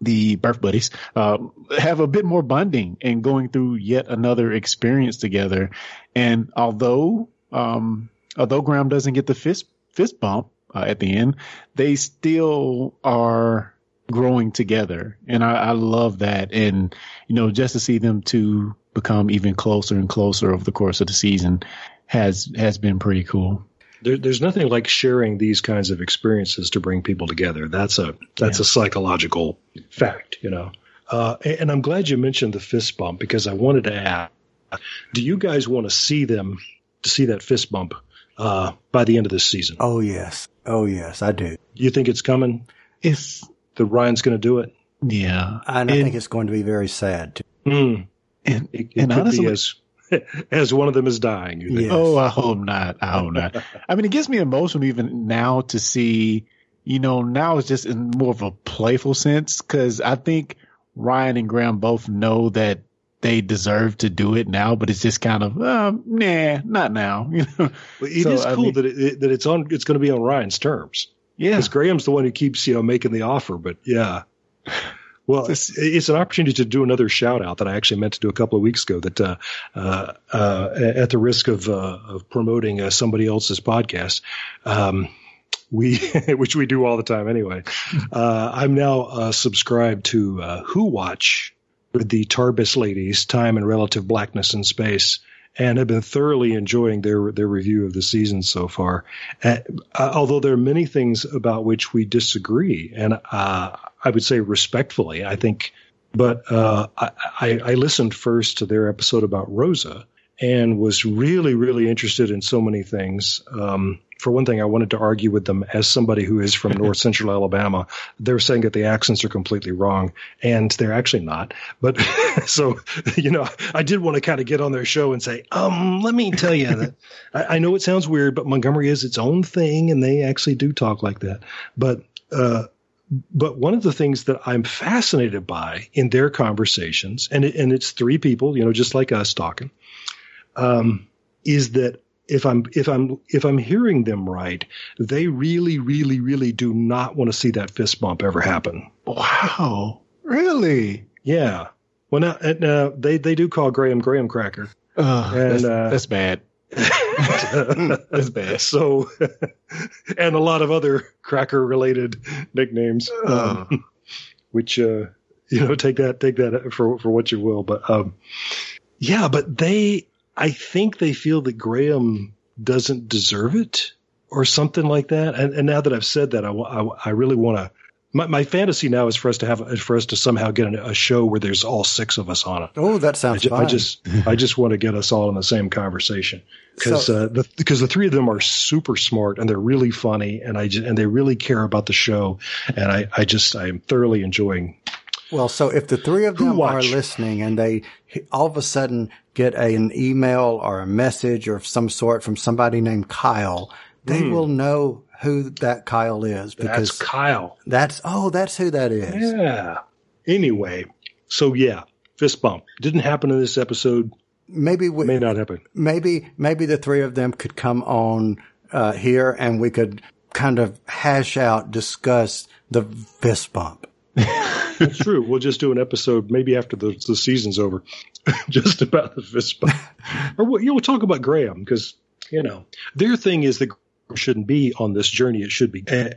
the birth buddies uh, have a bit more bonding and going through yet another experience together. And although um, although Graham doesn't get the fist fist bump uh, at the end, they still are growing together, and I, I love that. And you know, just to see them two become even closer and closer over the course of the season has has been pretty cool. There, there's nothing like sharing these kinds of experiences to bring people together. That's a that's a psychological fact, you know. Uh, and, and I'm glad you mentioned the fist bump because I wanted to ask: Do you guys want to see them to see that fist bump uh, by the end of this season? Oh yes. Oh yes, I do. You think it's coming? If the Ryan's going to do it? yeah, And I And- think it's going to be very sad too. Mm. and, It, it and could honestly, be as as one of them is dying. You think? Yes. Oh, I hope not. I hope not. I mean, it gets me emotional even now to see, you know, now it's just in more of a playful sense because I think Ryan and Graham both know that they deserve to do it now, but it's just kind of uh, nah, not now. You know, But it So, is I cool mean- that it, that it's on. It's going to be on Ryan's terms yeah, because Graham's the one who keeps you know making the offer. But yeah, well, it's, it's an opportunity to do another shout out that I actually meant to do a couple of weeks ago. That uh, uh, uh, at the risk of uh, of promoting uh, somebody else's podcast. Um, we, which we do all the time anyway. Uh, I'm now uh, subscribed to uh, Who Watch with the Tarbis ladies, Time and Relative Blackness in Space, and have been thoroughly enjoying their their review of the season so far. Uh, although there are many things about which we disagree, and uh, I would say respectfully, I think. But uh, I, I, listened first to their episode about Rosa and was really, really interested in so many things. Um, for one thing, I wanted to argue with them as somebody who is from North Central Alabama. They're saying that the accents are completely wrong, and they're actually not. But so, you know, I did want to kind of get on their show and say, um, let me tell you that I, I know it sounds weird, but Montgomery is its own thing, and they actually do talk like that. But uh, but one of the things that I'm fascinated by in their conversations, and it, and it's three people, you know, just like us talking, um, is that if I'm if I'm if I'm hearing them right, they really, really, really do not want to see that fist bump ever happen. wow, really? Yeah. Well, now, uh, they they do call Graham Graham Cracker. Uh, And, that's, uh, that's bad. That's bad. So, and a lot of other cracker related nicknames, um, which, uh, you know, take that, take that for, for what you will. But, um, yeah, but they, I think they feel that Graham doesn't deserve it or something like that. And, and now that I've said that, I, I, I really want to, my, my fantasy now is for us to have, for us to somehow get a, a show where there's all six of us on it. Oh, that I, sounds ju- fine. I just I just want to get us all in the same conversation because So- uh, the because the three of them are super smart and they're really funny and I just, and they really care about the show and I I just I am thoroughly enjoying. Well, so if the three of them are listening and they all of a sudden get a, an email or a message or of some sort from somebody named Kyle, they will know who that Kyle is Hmm. That's because Kyle. that's, oh, that's who that is. Yeah. Anyway, so yeah, fist bump didn't happen in this episode. Maybe we, May not happen. maybe maybe the three of them could come on uh, here and we could kind of hash out, discuss the fist bump. That's true. We'll just do an episode maybe after the, the season's over, just about the fist bump. or we'll, you know, we'll talk about Graham because you know their thing is that shouldn't be on this journey. It should be, and,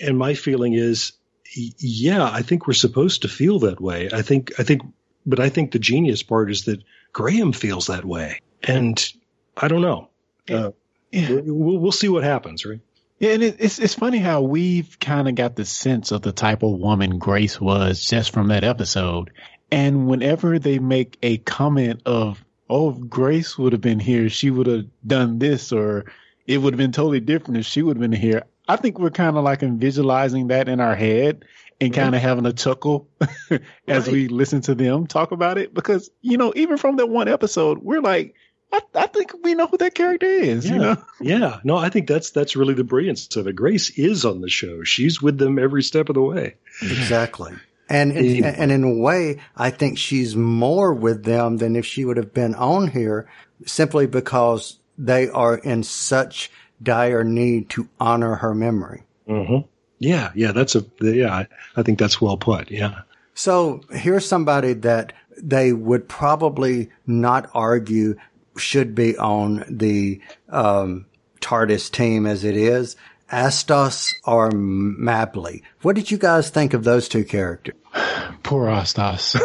and my feeling is, yeah, I think we're supposed to feel that way. I think, I think, but I think the genius part is that Graham feels that way, and I don't know. Uh, Yeah. we'll, we'll see what happens, right? Yeah, and it, it's it's funny how we've kind of got the sense of the type of woman Grace was just from that episode. And whenever they make a comment of, "Oh, Grace would have been here, she would have done this," or "It would have been totally different if she would have been here," I think we're kind of like in visualizing that in our head and kind of having a chuckle as Right. we listen to them talk about it. Because you know, even from that one episode, we're like, I, I think we know who that character is. You know. Yeah, no, I think that's that's really the brilliance of it. Grace is on the show; she's with them every step of the way. Exactly. And, and Anyway. and in a way, I think she's more with them than if she would have been on here, simply because they are in such dire need to honor her memory. Mm-hmm. Yeah, yeah, that's a yeah. I, I think that's well put. Yeah, So here's somebody that they would probably not argue should be on the um, TARDIS team as it is. Astos or Mabli. What did you guys think of those two characters? Poor Astos.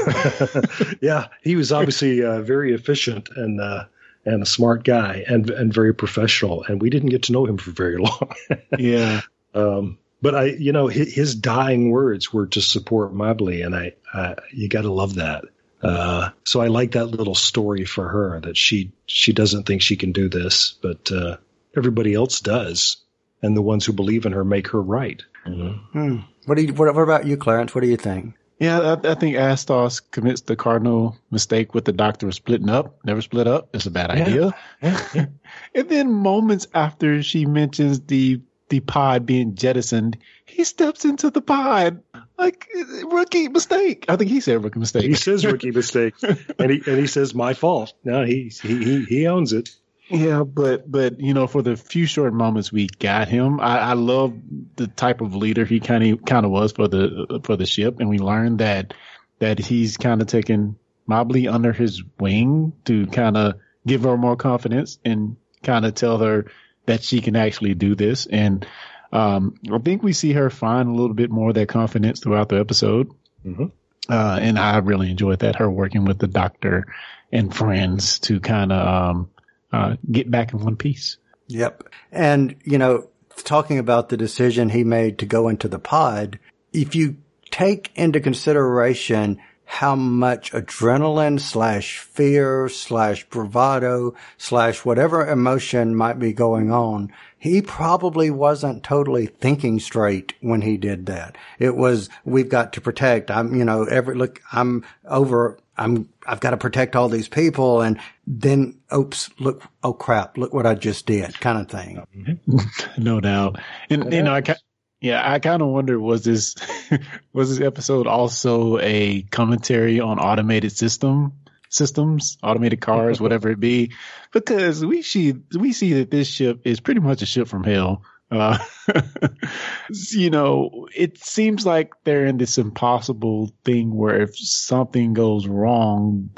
yeah. He was obviously uh, very efficient and uh, and a smart guy and and very professional. And we didn't get to know him for very long. yeah. um, but I, you know, his, his dying words were to support Mabli, and I, uh, you got to love that. Uh, so I like that little story for her that she she doesn't think she can do this, but uh, everybody else does, and the ones who believe in her make her right. Hmm. What do you? What, what about you, Clarence? What do you think? Yeah, I, I think Astos commits the cardinal mistake with the doctor splitting up. Never split up. It's a bad idea. and then moments after she mentions the the pod being jettisoned, he steps into the pod. like rookie mistake. I think he said rookie mistake. He says rookie mistake, and he and he says my fault. No, he he he, he owns it. Yeah, but but you know, for the few short moments we got him, I, I love the type of leader he kind of kind of was for the for the ship, and we learned that that he's kind of taken Mabli under his wing to kind of give her more confidence and kind of tell her that she can actually do this. And um, I think we see her find a little bit more of that confidence throughout the episode. Mhm. Uh, and I really enjoyed that her working with the doctor and friends to kind of um, uh, get back in one piece. Yep. And, you know, talking about the decision he made to go into the pod, if you take into consideration how much adrenaline slash fear slash bravado slash whatever emotion might be going on, he probably wasn't totally thinking straight when he did that. It was, we've got to protect. I'm, you know, every, look, I'm over, I'm, I've got to protect all these people. And then, oops, look, oh crap, look what I just did kind of thing. no doubt. And you know, I yeah, I kind of wonder was this was this episode also a commentary on automated system systems, automated cars, whatever it be, because we see we see that this ship is pretty much a ship from hell. Uh, you know, it seems like they're in this impossible thing where if something goes wrong,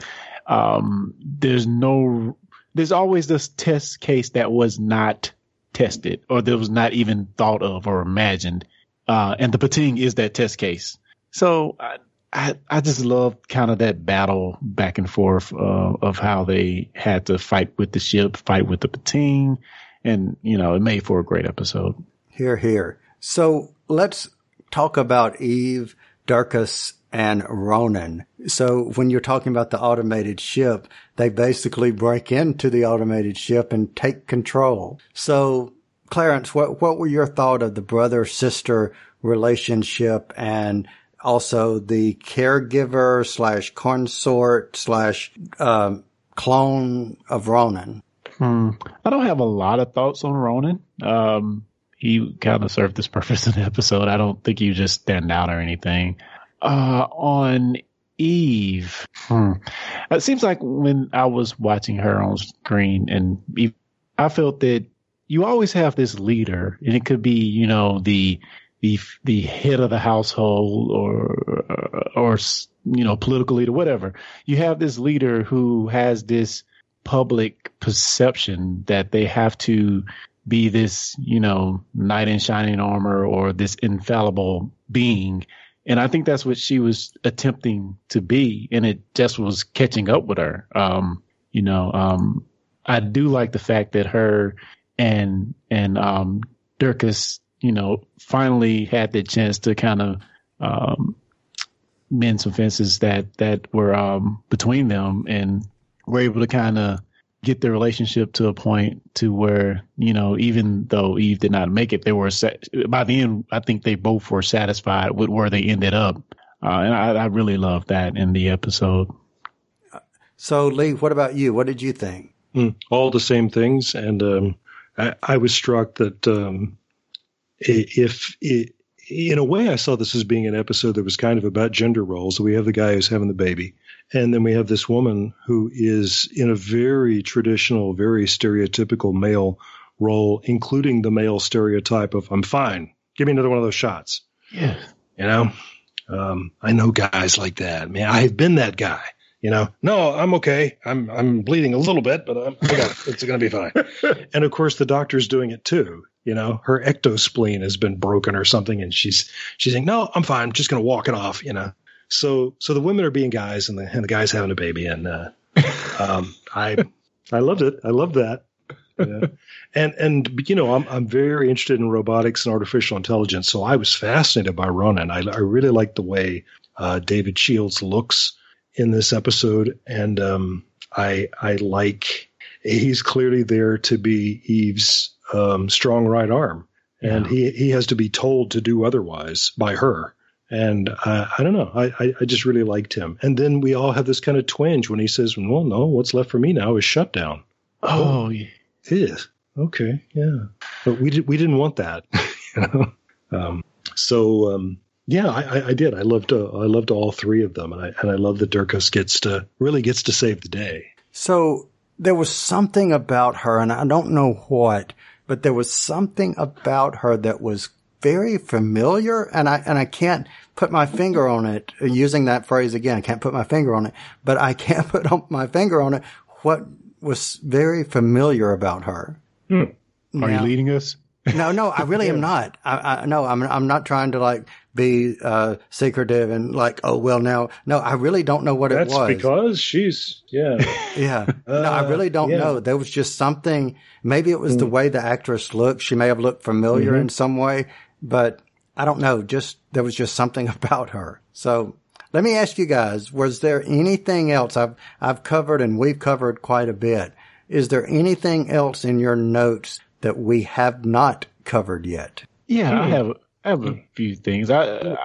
um, there's no, there's always this test case that was not tested or that was not even thought of or imagined. Uh, and the Pting is that test case. So I, I, I just love kind of that battle back and forth, uh, of how they had to fight with the ship, fight with the Pting. And, you know, it made for a great episode. Here, here. So let's talk about Eve, Durkas, and Ronan. So when you're talking about the automated ship, they basically break into the automated ship and take control. So Clarence, what, what were your thought of the brother sister relationship and also the caregiver slash consort slash um, clone of Ronan? Hmm. I don't have a lot of thoughts on Ronan. Um, he kind of served this purpose in the episode. I don't think he just stand out or anything. Uh, on Eve, hmm. it seems like when I was watching her on screen and I felt that you always have this leader and it could be, you know, the, the, the head of the household or, or, you know, political leader, whatever. You have this leader who has this public perception that they have to be this, you know, knight in shining armor or this infallible being. And I think that's what she was attempting to be. And it just was catching up with her. Um, you know, um, I do like the fact that her and, and, um, you know, finally had the chance to kind of, um, mend some fences that, that were, um, between them and were able to kind of get their relationship to a point to where you know even though Eve did not make it, they were sa- by the end. I think they both were satisfied with where they ended up, uh, and I, I really loved that in the episode. So Lee, what about you? What did you think? Mm, all the same things, and um, I, I, was struck that um, if it, in a way, I saw this as being an episode that was kind of about gender roles. We have the guy who's having the baby, and then we have this woman who is in a very traditional, very stereotypical male role, including the male stereotype of "I'm fine, give me another one of those shots." Yeah, you know, um, I know guys like that. Man, I've been that guy. You know, no, I'm okay. I'm I'm bleeding a little bit, but I'm, I got it. it's going to be fine. and of course, the doctor's doing it too. You know, her ectospleen has been broken or something, and she's she's saying, "No, I'm fine. I'm just going to walk it off." You know, so so the women are being guys, and the and the guys having a baby, and uh, um, I I loved it. I loved that. Yeah. and and you know I'm I'm very interested in robotics and artificial intelligence, so I was fascinated by Ronan. I I really like the way uh, David Shields looks in this episode, and um, I I like he's clearly there to be Eve's um, strong right arm, and yeah. he he has to be told to do otherwise by her. And uh, I don't know, I, I just really liked him. And then we all have this kind of twinge when he says, "Well, no, what's left for me now is shutdown." Oh, yeah. it is okay, yeah. But we did we didn't want that, you know. Um, so um, Yeah, I, I, I did. I loved uh, I loved all three of them, and I and I love that Durkas gets to really gets to save the day. So there was something about her, and I don't know what, but there was something about her that was very familiar, and I and I can't put my finger on it. Using that phrase again, I can't put my finger on it, but I can't put my finger on it. What was very familiar about her? Hmm. Are now, you leading us? no, no, I really am not. I, I no, I'm I'm not trying to like be uh, secretive and like, oh well, now no, I really don't know what That's it was. because she's yeah, yeah. Uh, no, I really don't yeah. know. There was just something. Maybe it was mm. the way the actress looked. She may have looked familiar mm-hmm. in some way, but I don't know. Just there was just something about her. So let me ask you guys: Was there anything else I've I've covered and we've covered quite a bit? Is there anything else in your notes that we have not covered yet? Yeah, I have. I have a few things. I, I,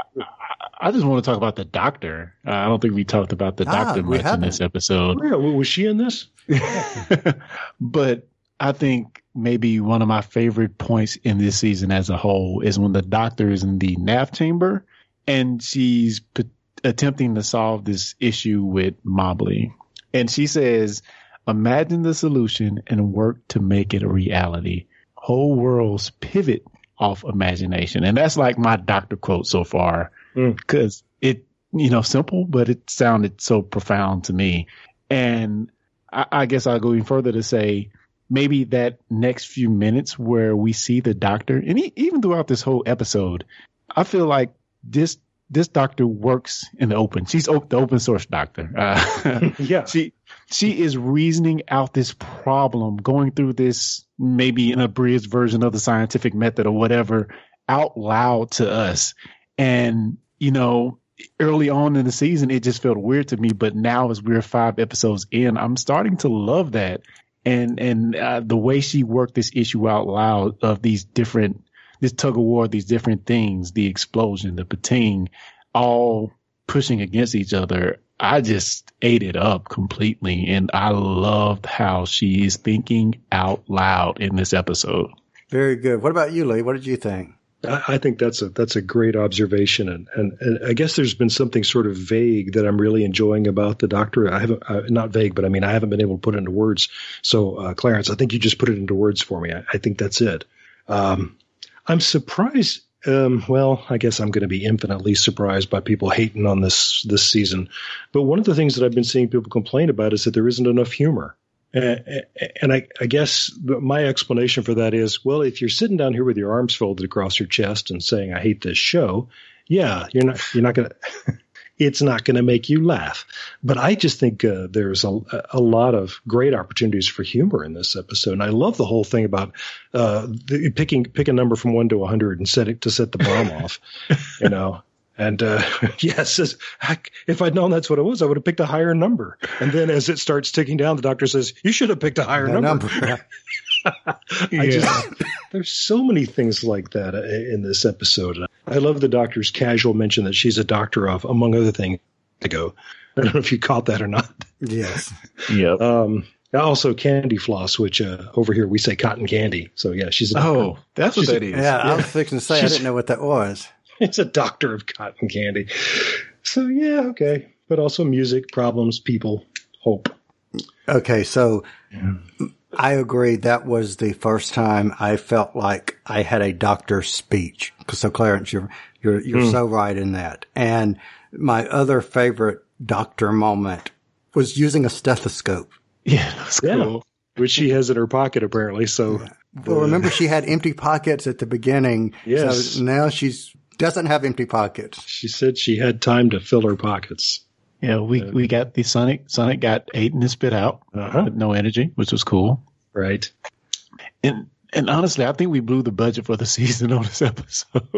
I just want to talk about the doctor. Uh, I don't think we talked about the ah, doctor much haven't. in this episode. Yeah, was she in this? but I think maybe one of my favorite points in this season as a whole is when the doctor is in the nav chamber and she's p- attempting to solve this issue with Mabli. And she says, Imagine the solution and work to make it a reality. Whole worlds pivot off imagination. And that's like my doctor quote so far because mm. it, you know, simple, but it sounded so profound to me. And I, I guess I'll go even further to say maybe that next few minutes where we see the doctor and he, even throughout this whole episode, I feel like this, this doctor works in the open. She's the open source doctor. Uh, yeah. She, she is reasoning out this problem, going through this maybe an abridged version of the scientific method or whatever out loud to us. And, you know, early on in the season, it just felt weird to me. But now, as we're five episodes in, I'm starting to love that. And, and uh, the way she worked this issue out loud of these different, this tug of war, these different things, the explosion, the Pting, all pushing against each other. I just ate it up completely. And I loved how she is thinking out loud in this episode. Very good. What about you, Lee? What did you think? I think that's a that's a great observation, and, and, and I guess there's been something sort of vague that I'm really enjoying about the Doctor. I haven't uh, not vague, but I mean I haven't been able to put it into words. So uh, Clarence, I think you just put it into words for me. I, I think that's it. Um, I'm surprised um, well, I guess I'm going to be infinitely surprised by people hating on this this season. But one of the things that I've been seeing people complain about is that there isn't enough humor. And, I, I, guess my explanation for that is, well, if you're sitting down here with your arms folded across your chest and saying, "I hate this show," yeah, you're not you're not going to it's not going to make you laugh. But I just think uh, there's a, a lot of great opportunities for humor in this episode, and I love the whole thing about uh, the, picking pick a number from one to 100 and set it to set the bomb off. You know. And uh, yes, if I'd known that's what it was, I would have picked a higher number. And then as it starts ticking down, the doctor says, "You should have picked a higher number." number. I just there's so many things like that uh, in this episode. I love the doctor's casual mention that she's a doctor of, among other things. To go, I don't know if you caught that or not. Yes. yeah. Um, also candy floss, which uh, over here we say cotton candy. So yeah, she's a doctor. oh, that's what that is. Yeah, yeah, I was fixing to say she's, I didn't know what that was. It's a doctor of cotton candy. So yeah, okay, but also music, problems, people, hope. Okay, so yeah. I agree. That was the first time I felt like I had a doctor's speech. So Clarence, you're, you're, you're mm. so right in that. And my other favorite doctor moment was using a stethoscope. Yeah, that's yeah. Which she has in her pocket apparently. So, yeah. well, remember she had empty pockets at the beginning. Yes. So now she's doesn't have empty pockets. She said she had time to fill her pockets. Yeah, we, uh, we got the Sonic. Sonic got eight and spit out uh-huh. with no energy, which was cool. Right. And and honestly, I think we blew the budget for the season on this episode.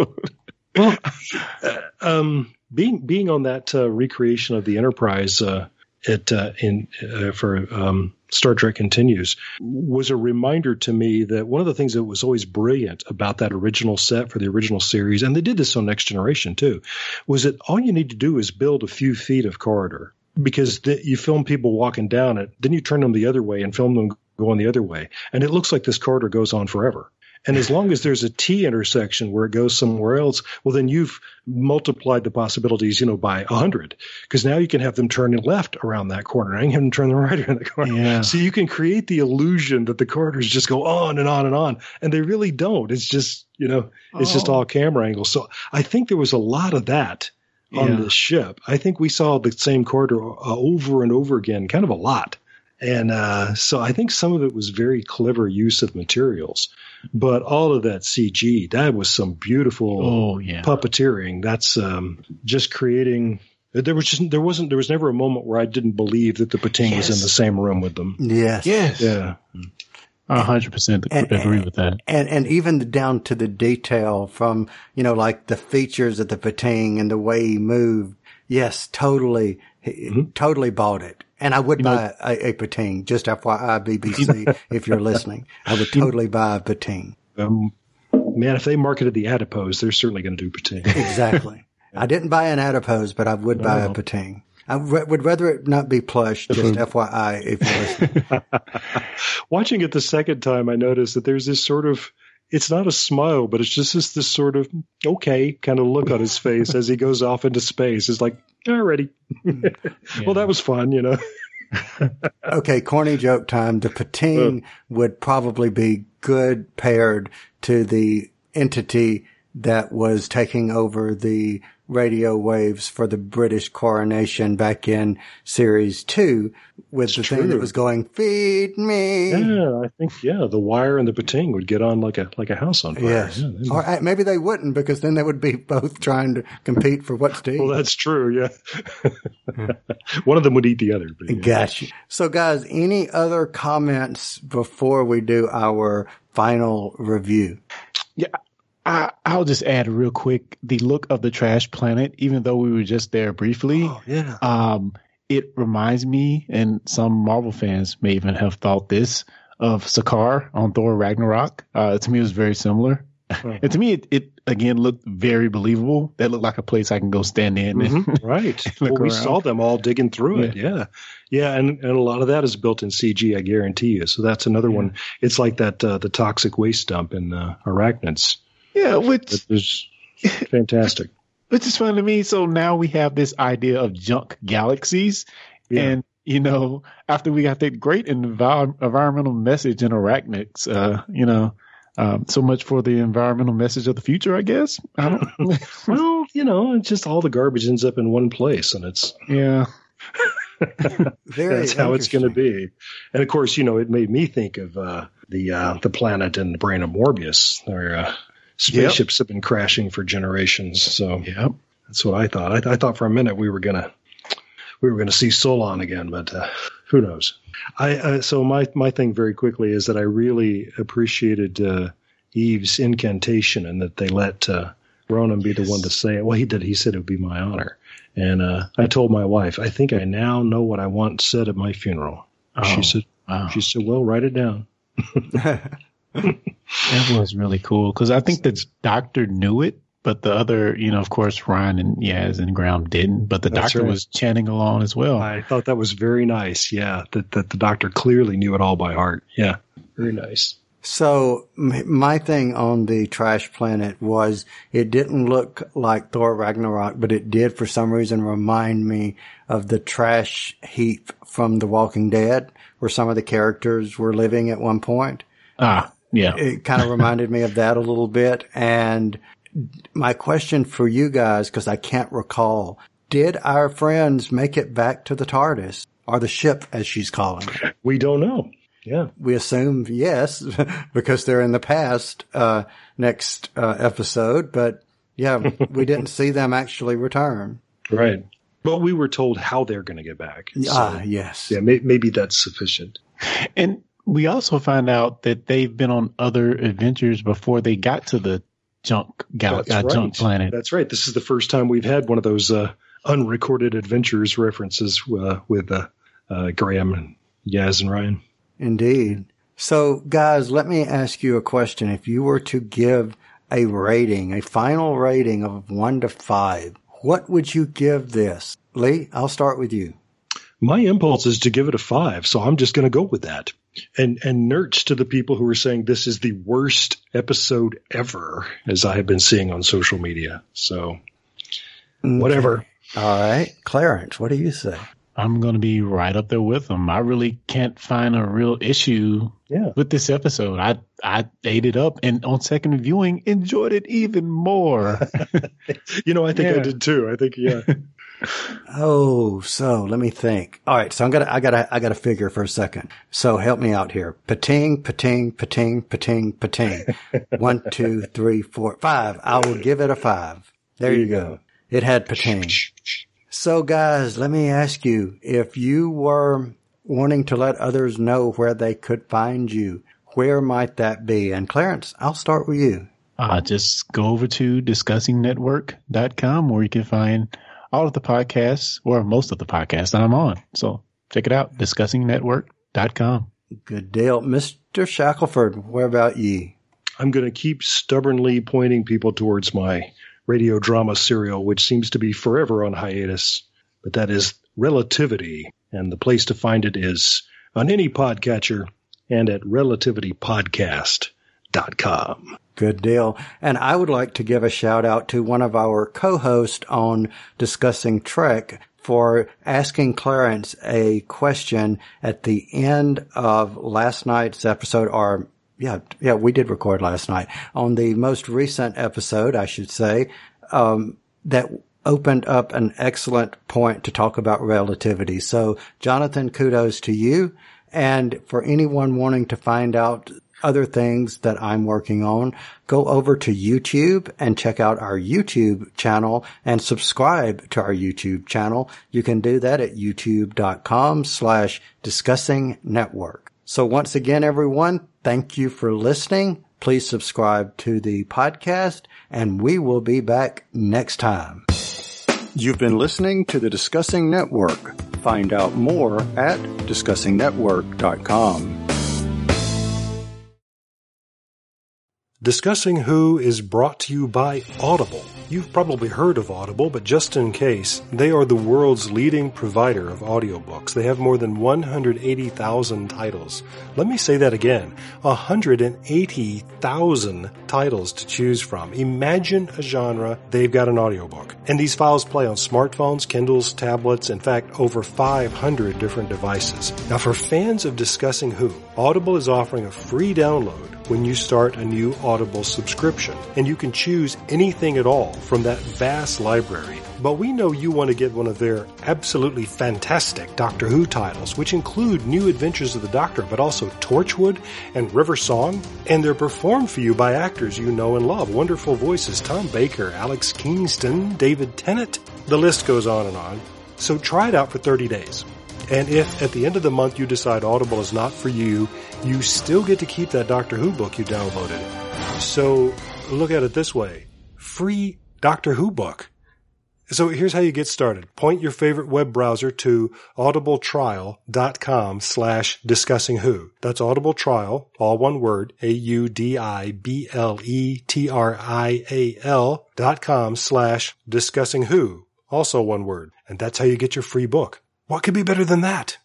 well, uh, um, being being on that uh, recreation of the Enterprise uh, it uh, in uh, for um, Star Trek continues was a reminder to me that one of the things that was always brilliant about that original set for the original series, and they did this on Next Generation too, was that all you need to do is build a few feet of corridor because the, you film people walking down it, then you turn them the other way and film them going the other way, and it looks like this corridor goes on forever. And as long as there's a T intersection where it goes somewhere else, well, then you've multiplied the possibilities, you know, by a hundred. Because now you can have them turn left around that corner. and can have them turn the right around the corner. Yeah. So you can create the illusion that the corridors just go on and on and on. And they really don't. It's just, you know, it's just Oh. all camera angles. So I think there was a lot of that on Yeah. the ship. I think we saw the same corridor uh, over and over again, kind of a lot. And uh, so I think some of it was very clever use of materials, but all of that CG, that was some beautiful Oh yeah. puppeteering. That's um, just creating. There was just there wasn't there was never a moment where I didn't believe that the Pting was in the same room with them. Yes. Yes. Yeah, A hundred percent And- agree with that. And and even down to the detail from you know like the features of the Pting and the way he moved. Yes, totally, he- totally bought it. And I would buy a, a Pting. Just FYI, BBC, if you're listening, I would totally buy a Pting. um, man, if they marketed the adipose, they're certainly going to do Pting. Exactly. I didn't buy an adipose, but I would buy a No. Pting. I re- would rather it not be plush. Just FYI, if you're listening. Watching it the second time, I noticed that there's this sort of it's not a smile, but it's just this, this sort of okay kind of look on his face as he goes off into space. It's like, already. well, that was fun, you know. Okay, corny joke time. The Pting oh. would probably be good paired to the entity that was taking over the radio waves for the British coronation back in series two with the thing that was going, feed me. Yeah, I think yeah, the wire and the Pting would get on like a like a house on fire. Yes. Yeah, or uh, maybe they wouldn't because then they would be both trying to compete for what's to eat. well, that's true. Yeah, one of them would eat the other. But, yeah. Gotcha. So guys, any other comments before we do our final review? I, I'll just add real quick the look of the trash planet, even though we were just there briefly. Oh yeah. Um, it reminds me, and some Marvel fans may even have thought this of Sakaar on Thor Ragnarok. Uh, to me, it was very similar. and to me, it, it again looked very believable. That looked like a place I can go stand in. And, Mhm, right. Look well, we around. saw them all digging through it. Yeah. Yeah. And, and a lot of that is built in CG, I guarantee you. So that's another one. It's like that, uh, the toxic waste dump in uh, Arachnids. Yeah, which is fantastic. which is fun to me. So now we have this idea of junk galaxies, Yeah. and you know, after we got that great envir- environmental message in Arachnids, uh, you know, um, so much for the environmental message of the future, I guess. I don't. well, you know, it's just all the garbage ends up in one place and it's, yeah. That's how it's going to be. And of course, you know, it made me think of, uh, the, uh, the planet in the brain of Morbius. Their, uh, spaceships have been crashing for generations. So Yep. That's what I thought. I, th- I thought for a minute we were gonna we were gonna see Solon again, but uh, who knows? I uh, so my my thing very quickly is that I really appreciated uh, Eve's incantation and that they let uh, Ronan be the one to say it. Well, he did. He said it would be my honor, and uh, I told my wife, I think I now know what I want said at my funeral. Oh, she said, wow. she said, well, write it down. That was really cool because I think the doctor knew it, but the other, you know, of course, Ryan and Yaz and Graham didn't, but the That's doctor right. was chanting along as well. I thought that was very nice. Yeah, that that the doctor clearly knew it all by heart. Yeah, very nice. So my thing on the trash planet was it didn't look like Thor Ragnarok, but it did for some reason remind me of the trash heap from The Walking Dead, where some of the characters were living at one point. ah, yeah. It kind of reminded me of that a little bit. And my question for you guys, because I can't recall, did our friends make it back to the TARDIS or the ship, as she's calling it? We don't know. Yeah. we assume yes because they're in the past uh next uh, episode but yeah we didn't see them actually return Right. But we were told how they're going to get back. So, ah yes yeah, may, maybe that's sufficient. And we also find out that they've been on other adventures before they got to the junk gal- uh, junk planet. That's right. This is the first time we've had one of those uh, unrecorded adventures references uh, with uh, uh, Graham and Yaz and Ryan. indeed so guys let me ask you a question if you were to give a rating a final rating of one to five what would you give this lee i'll start with you My impulse is to give it a five, so I'm just going to go with that. And and nerds to the people who are saying this is the worst episode ever, as I have been seeing on social media. So whatever. All right. Clarence, what do you say? I'm going to be right up there with them. I really can't find a real issue Yeah. with this episode. I I ate it up and on second viewing enjoyed it even more. You know, I think I did too. I think yeah. Oh, so let me think. All right. So I'm going to, I got to, I got to figure for a second. So help me out here. Pting, Pting, Pting, Pting, Pting. One, two, three, four, five. I will give it a five. There you go. It had Pting. So guys, let me ask you, if you were wanting to let others know where they could find you, where might that be? And Clarence, I'll start with you. uh, just go over to discussingnetwork.com where you can find all of the podcasts or most of the podcasts that I'm on. So check it out, discussingnetwork.com. Good deal. Mr. Shackelford, where about ye? I'm going to keep stubbornly pointing people towards my radio drama serial, which seems to be forever on hiatus. But that is Relativity, and the place to find it is on any podcatcher and at relativitypodcast.com. Good deal. And I would like to give a shout out to one of our co-hosts on discussing Trek for asking Clarence a question at the end of last night's episode or yeah, yeah, we did record last night on the most recent episode, I should say, um, that opened up an excellent point to talk about relativity. So Jonathan, kudos to you. And for anyone wanting to find out other things that I'm working on, go over to YouTube and check out our YouTube channel and subscribe to our YouTube channel. You can do that at youtube.com slash discussing network. So once again, everyone, thank you for listening. Please subscribe to the podcast and we will be back next time. You've been listening to the Discussing Network. Find out more at discussingnetwork.com. Discussing Who is brought to you by Audible. You've probably heard of Audible, but just in case, they are the world's leading provider of audiobooks. They have more than 180,000 titles. Let me say that again. 180,000 titles to choose from. Imagine a genre, they've got an audiobook. And these files play on smartphones, Kindles, tablets, in fact, over 500 different devices. Now for fans of Discussing Who, Audible is offering a free download when you start a new Audible subscription. And you can choose anything at all from that vast library. But we know you want to get one of their absolutely fantastic Doctor Who titles, which include New Adventures of the Doctor, but also Torchwood and River Song. And they're performed for you by actors you know and love. Wonderful voices Tom Baker, Alex Kingston, David Tennant. The list goes on and on. So try it out for 30 days. And if at the end of the month you decide Audible is not for you, you still get to keep that Doctor Who book you downloaded. So look at it this way. Free Doctor Who book. So here's how you get started. Point your favorite web browser to audibletrial.com slash discussing who. That's audible trial, all one word, A-U-D-I-B-L-E-T-R-I-A-L dot com slash discussing who. Also one word. And that's how you get your free book. What could be better than that?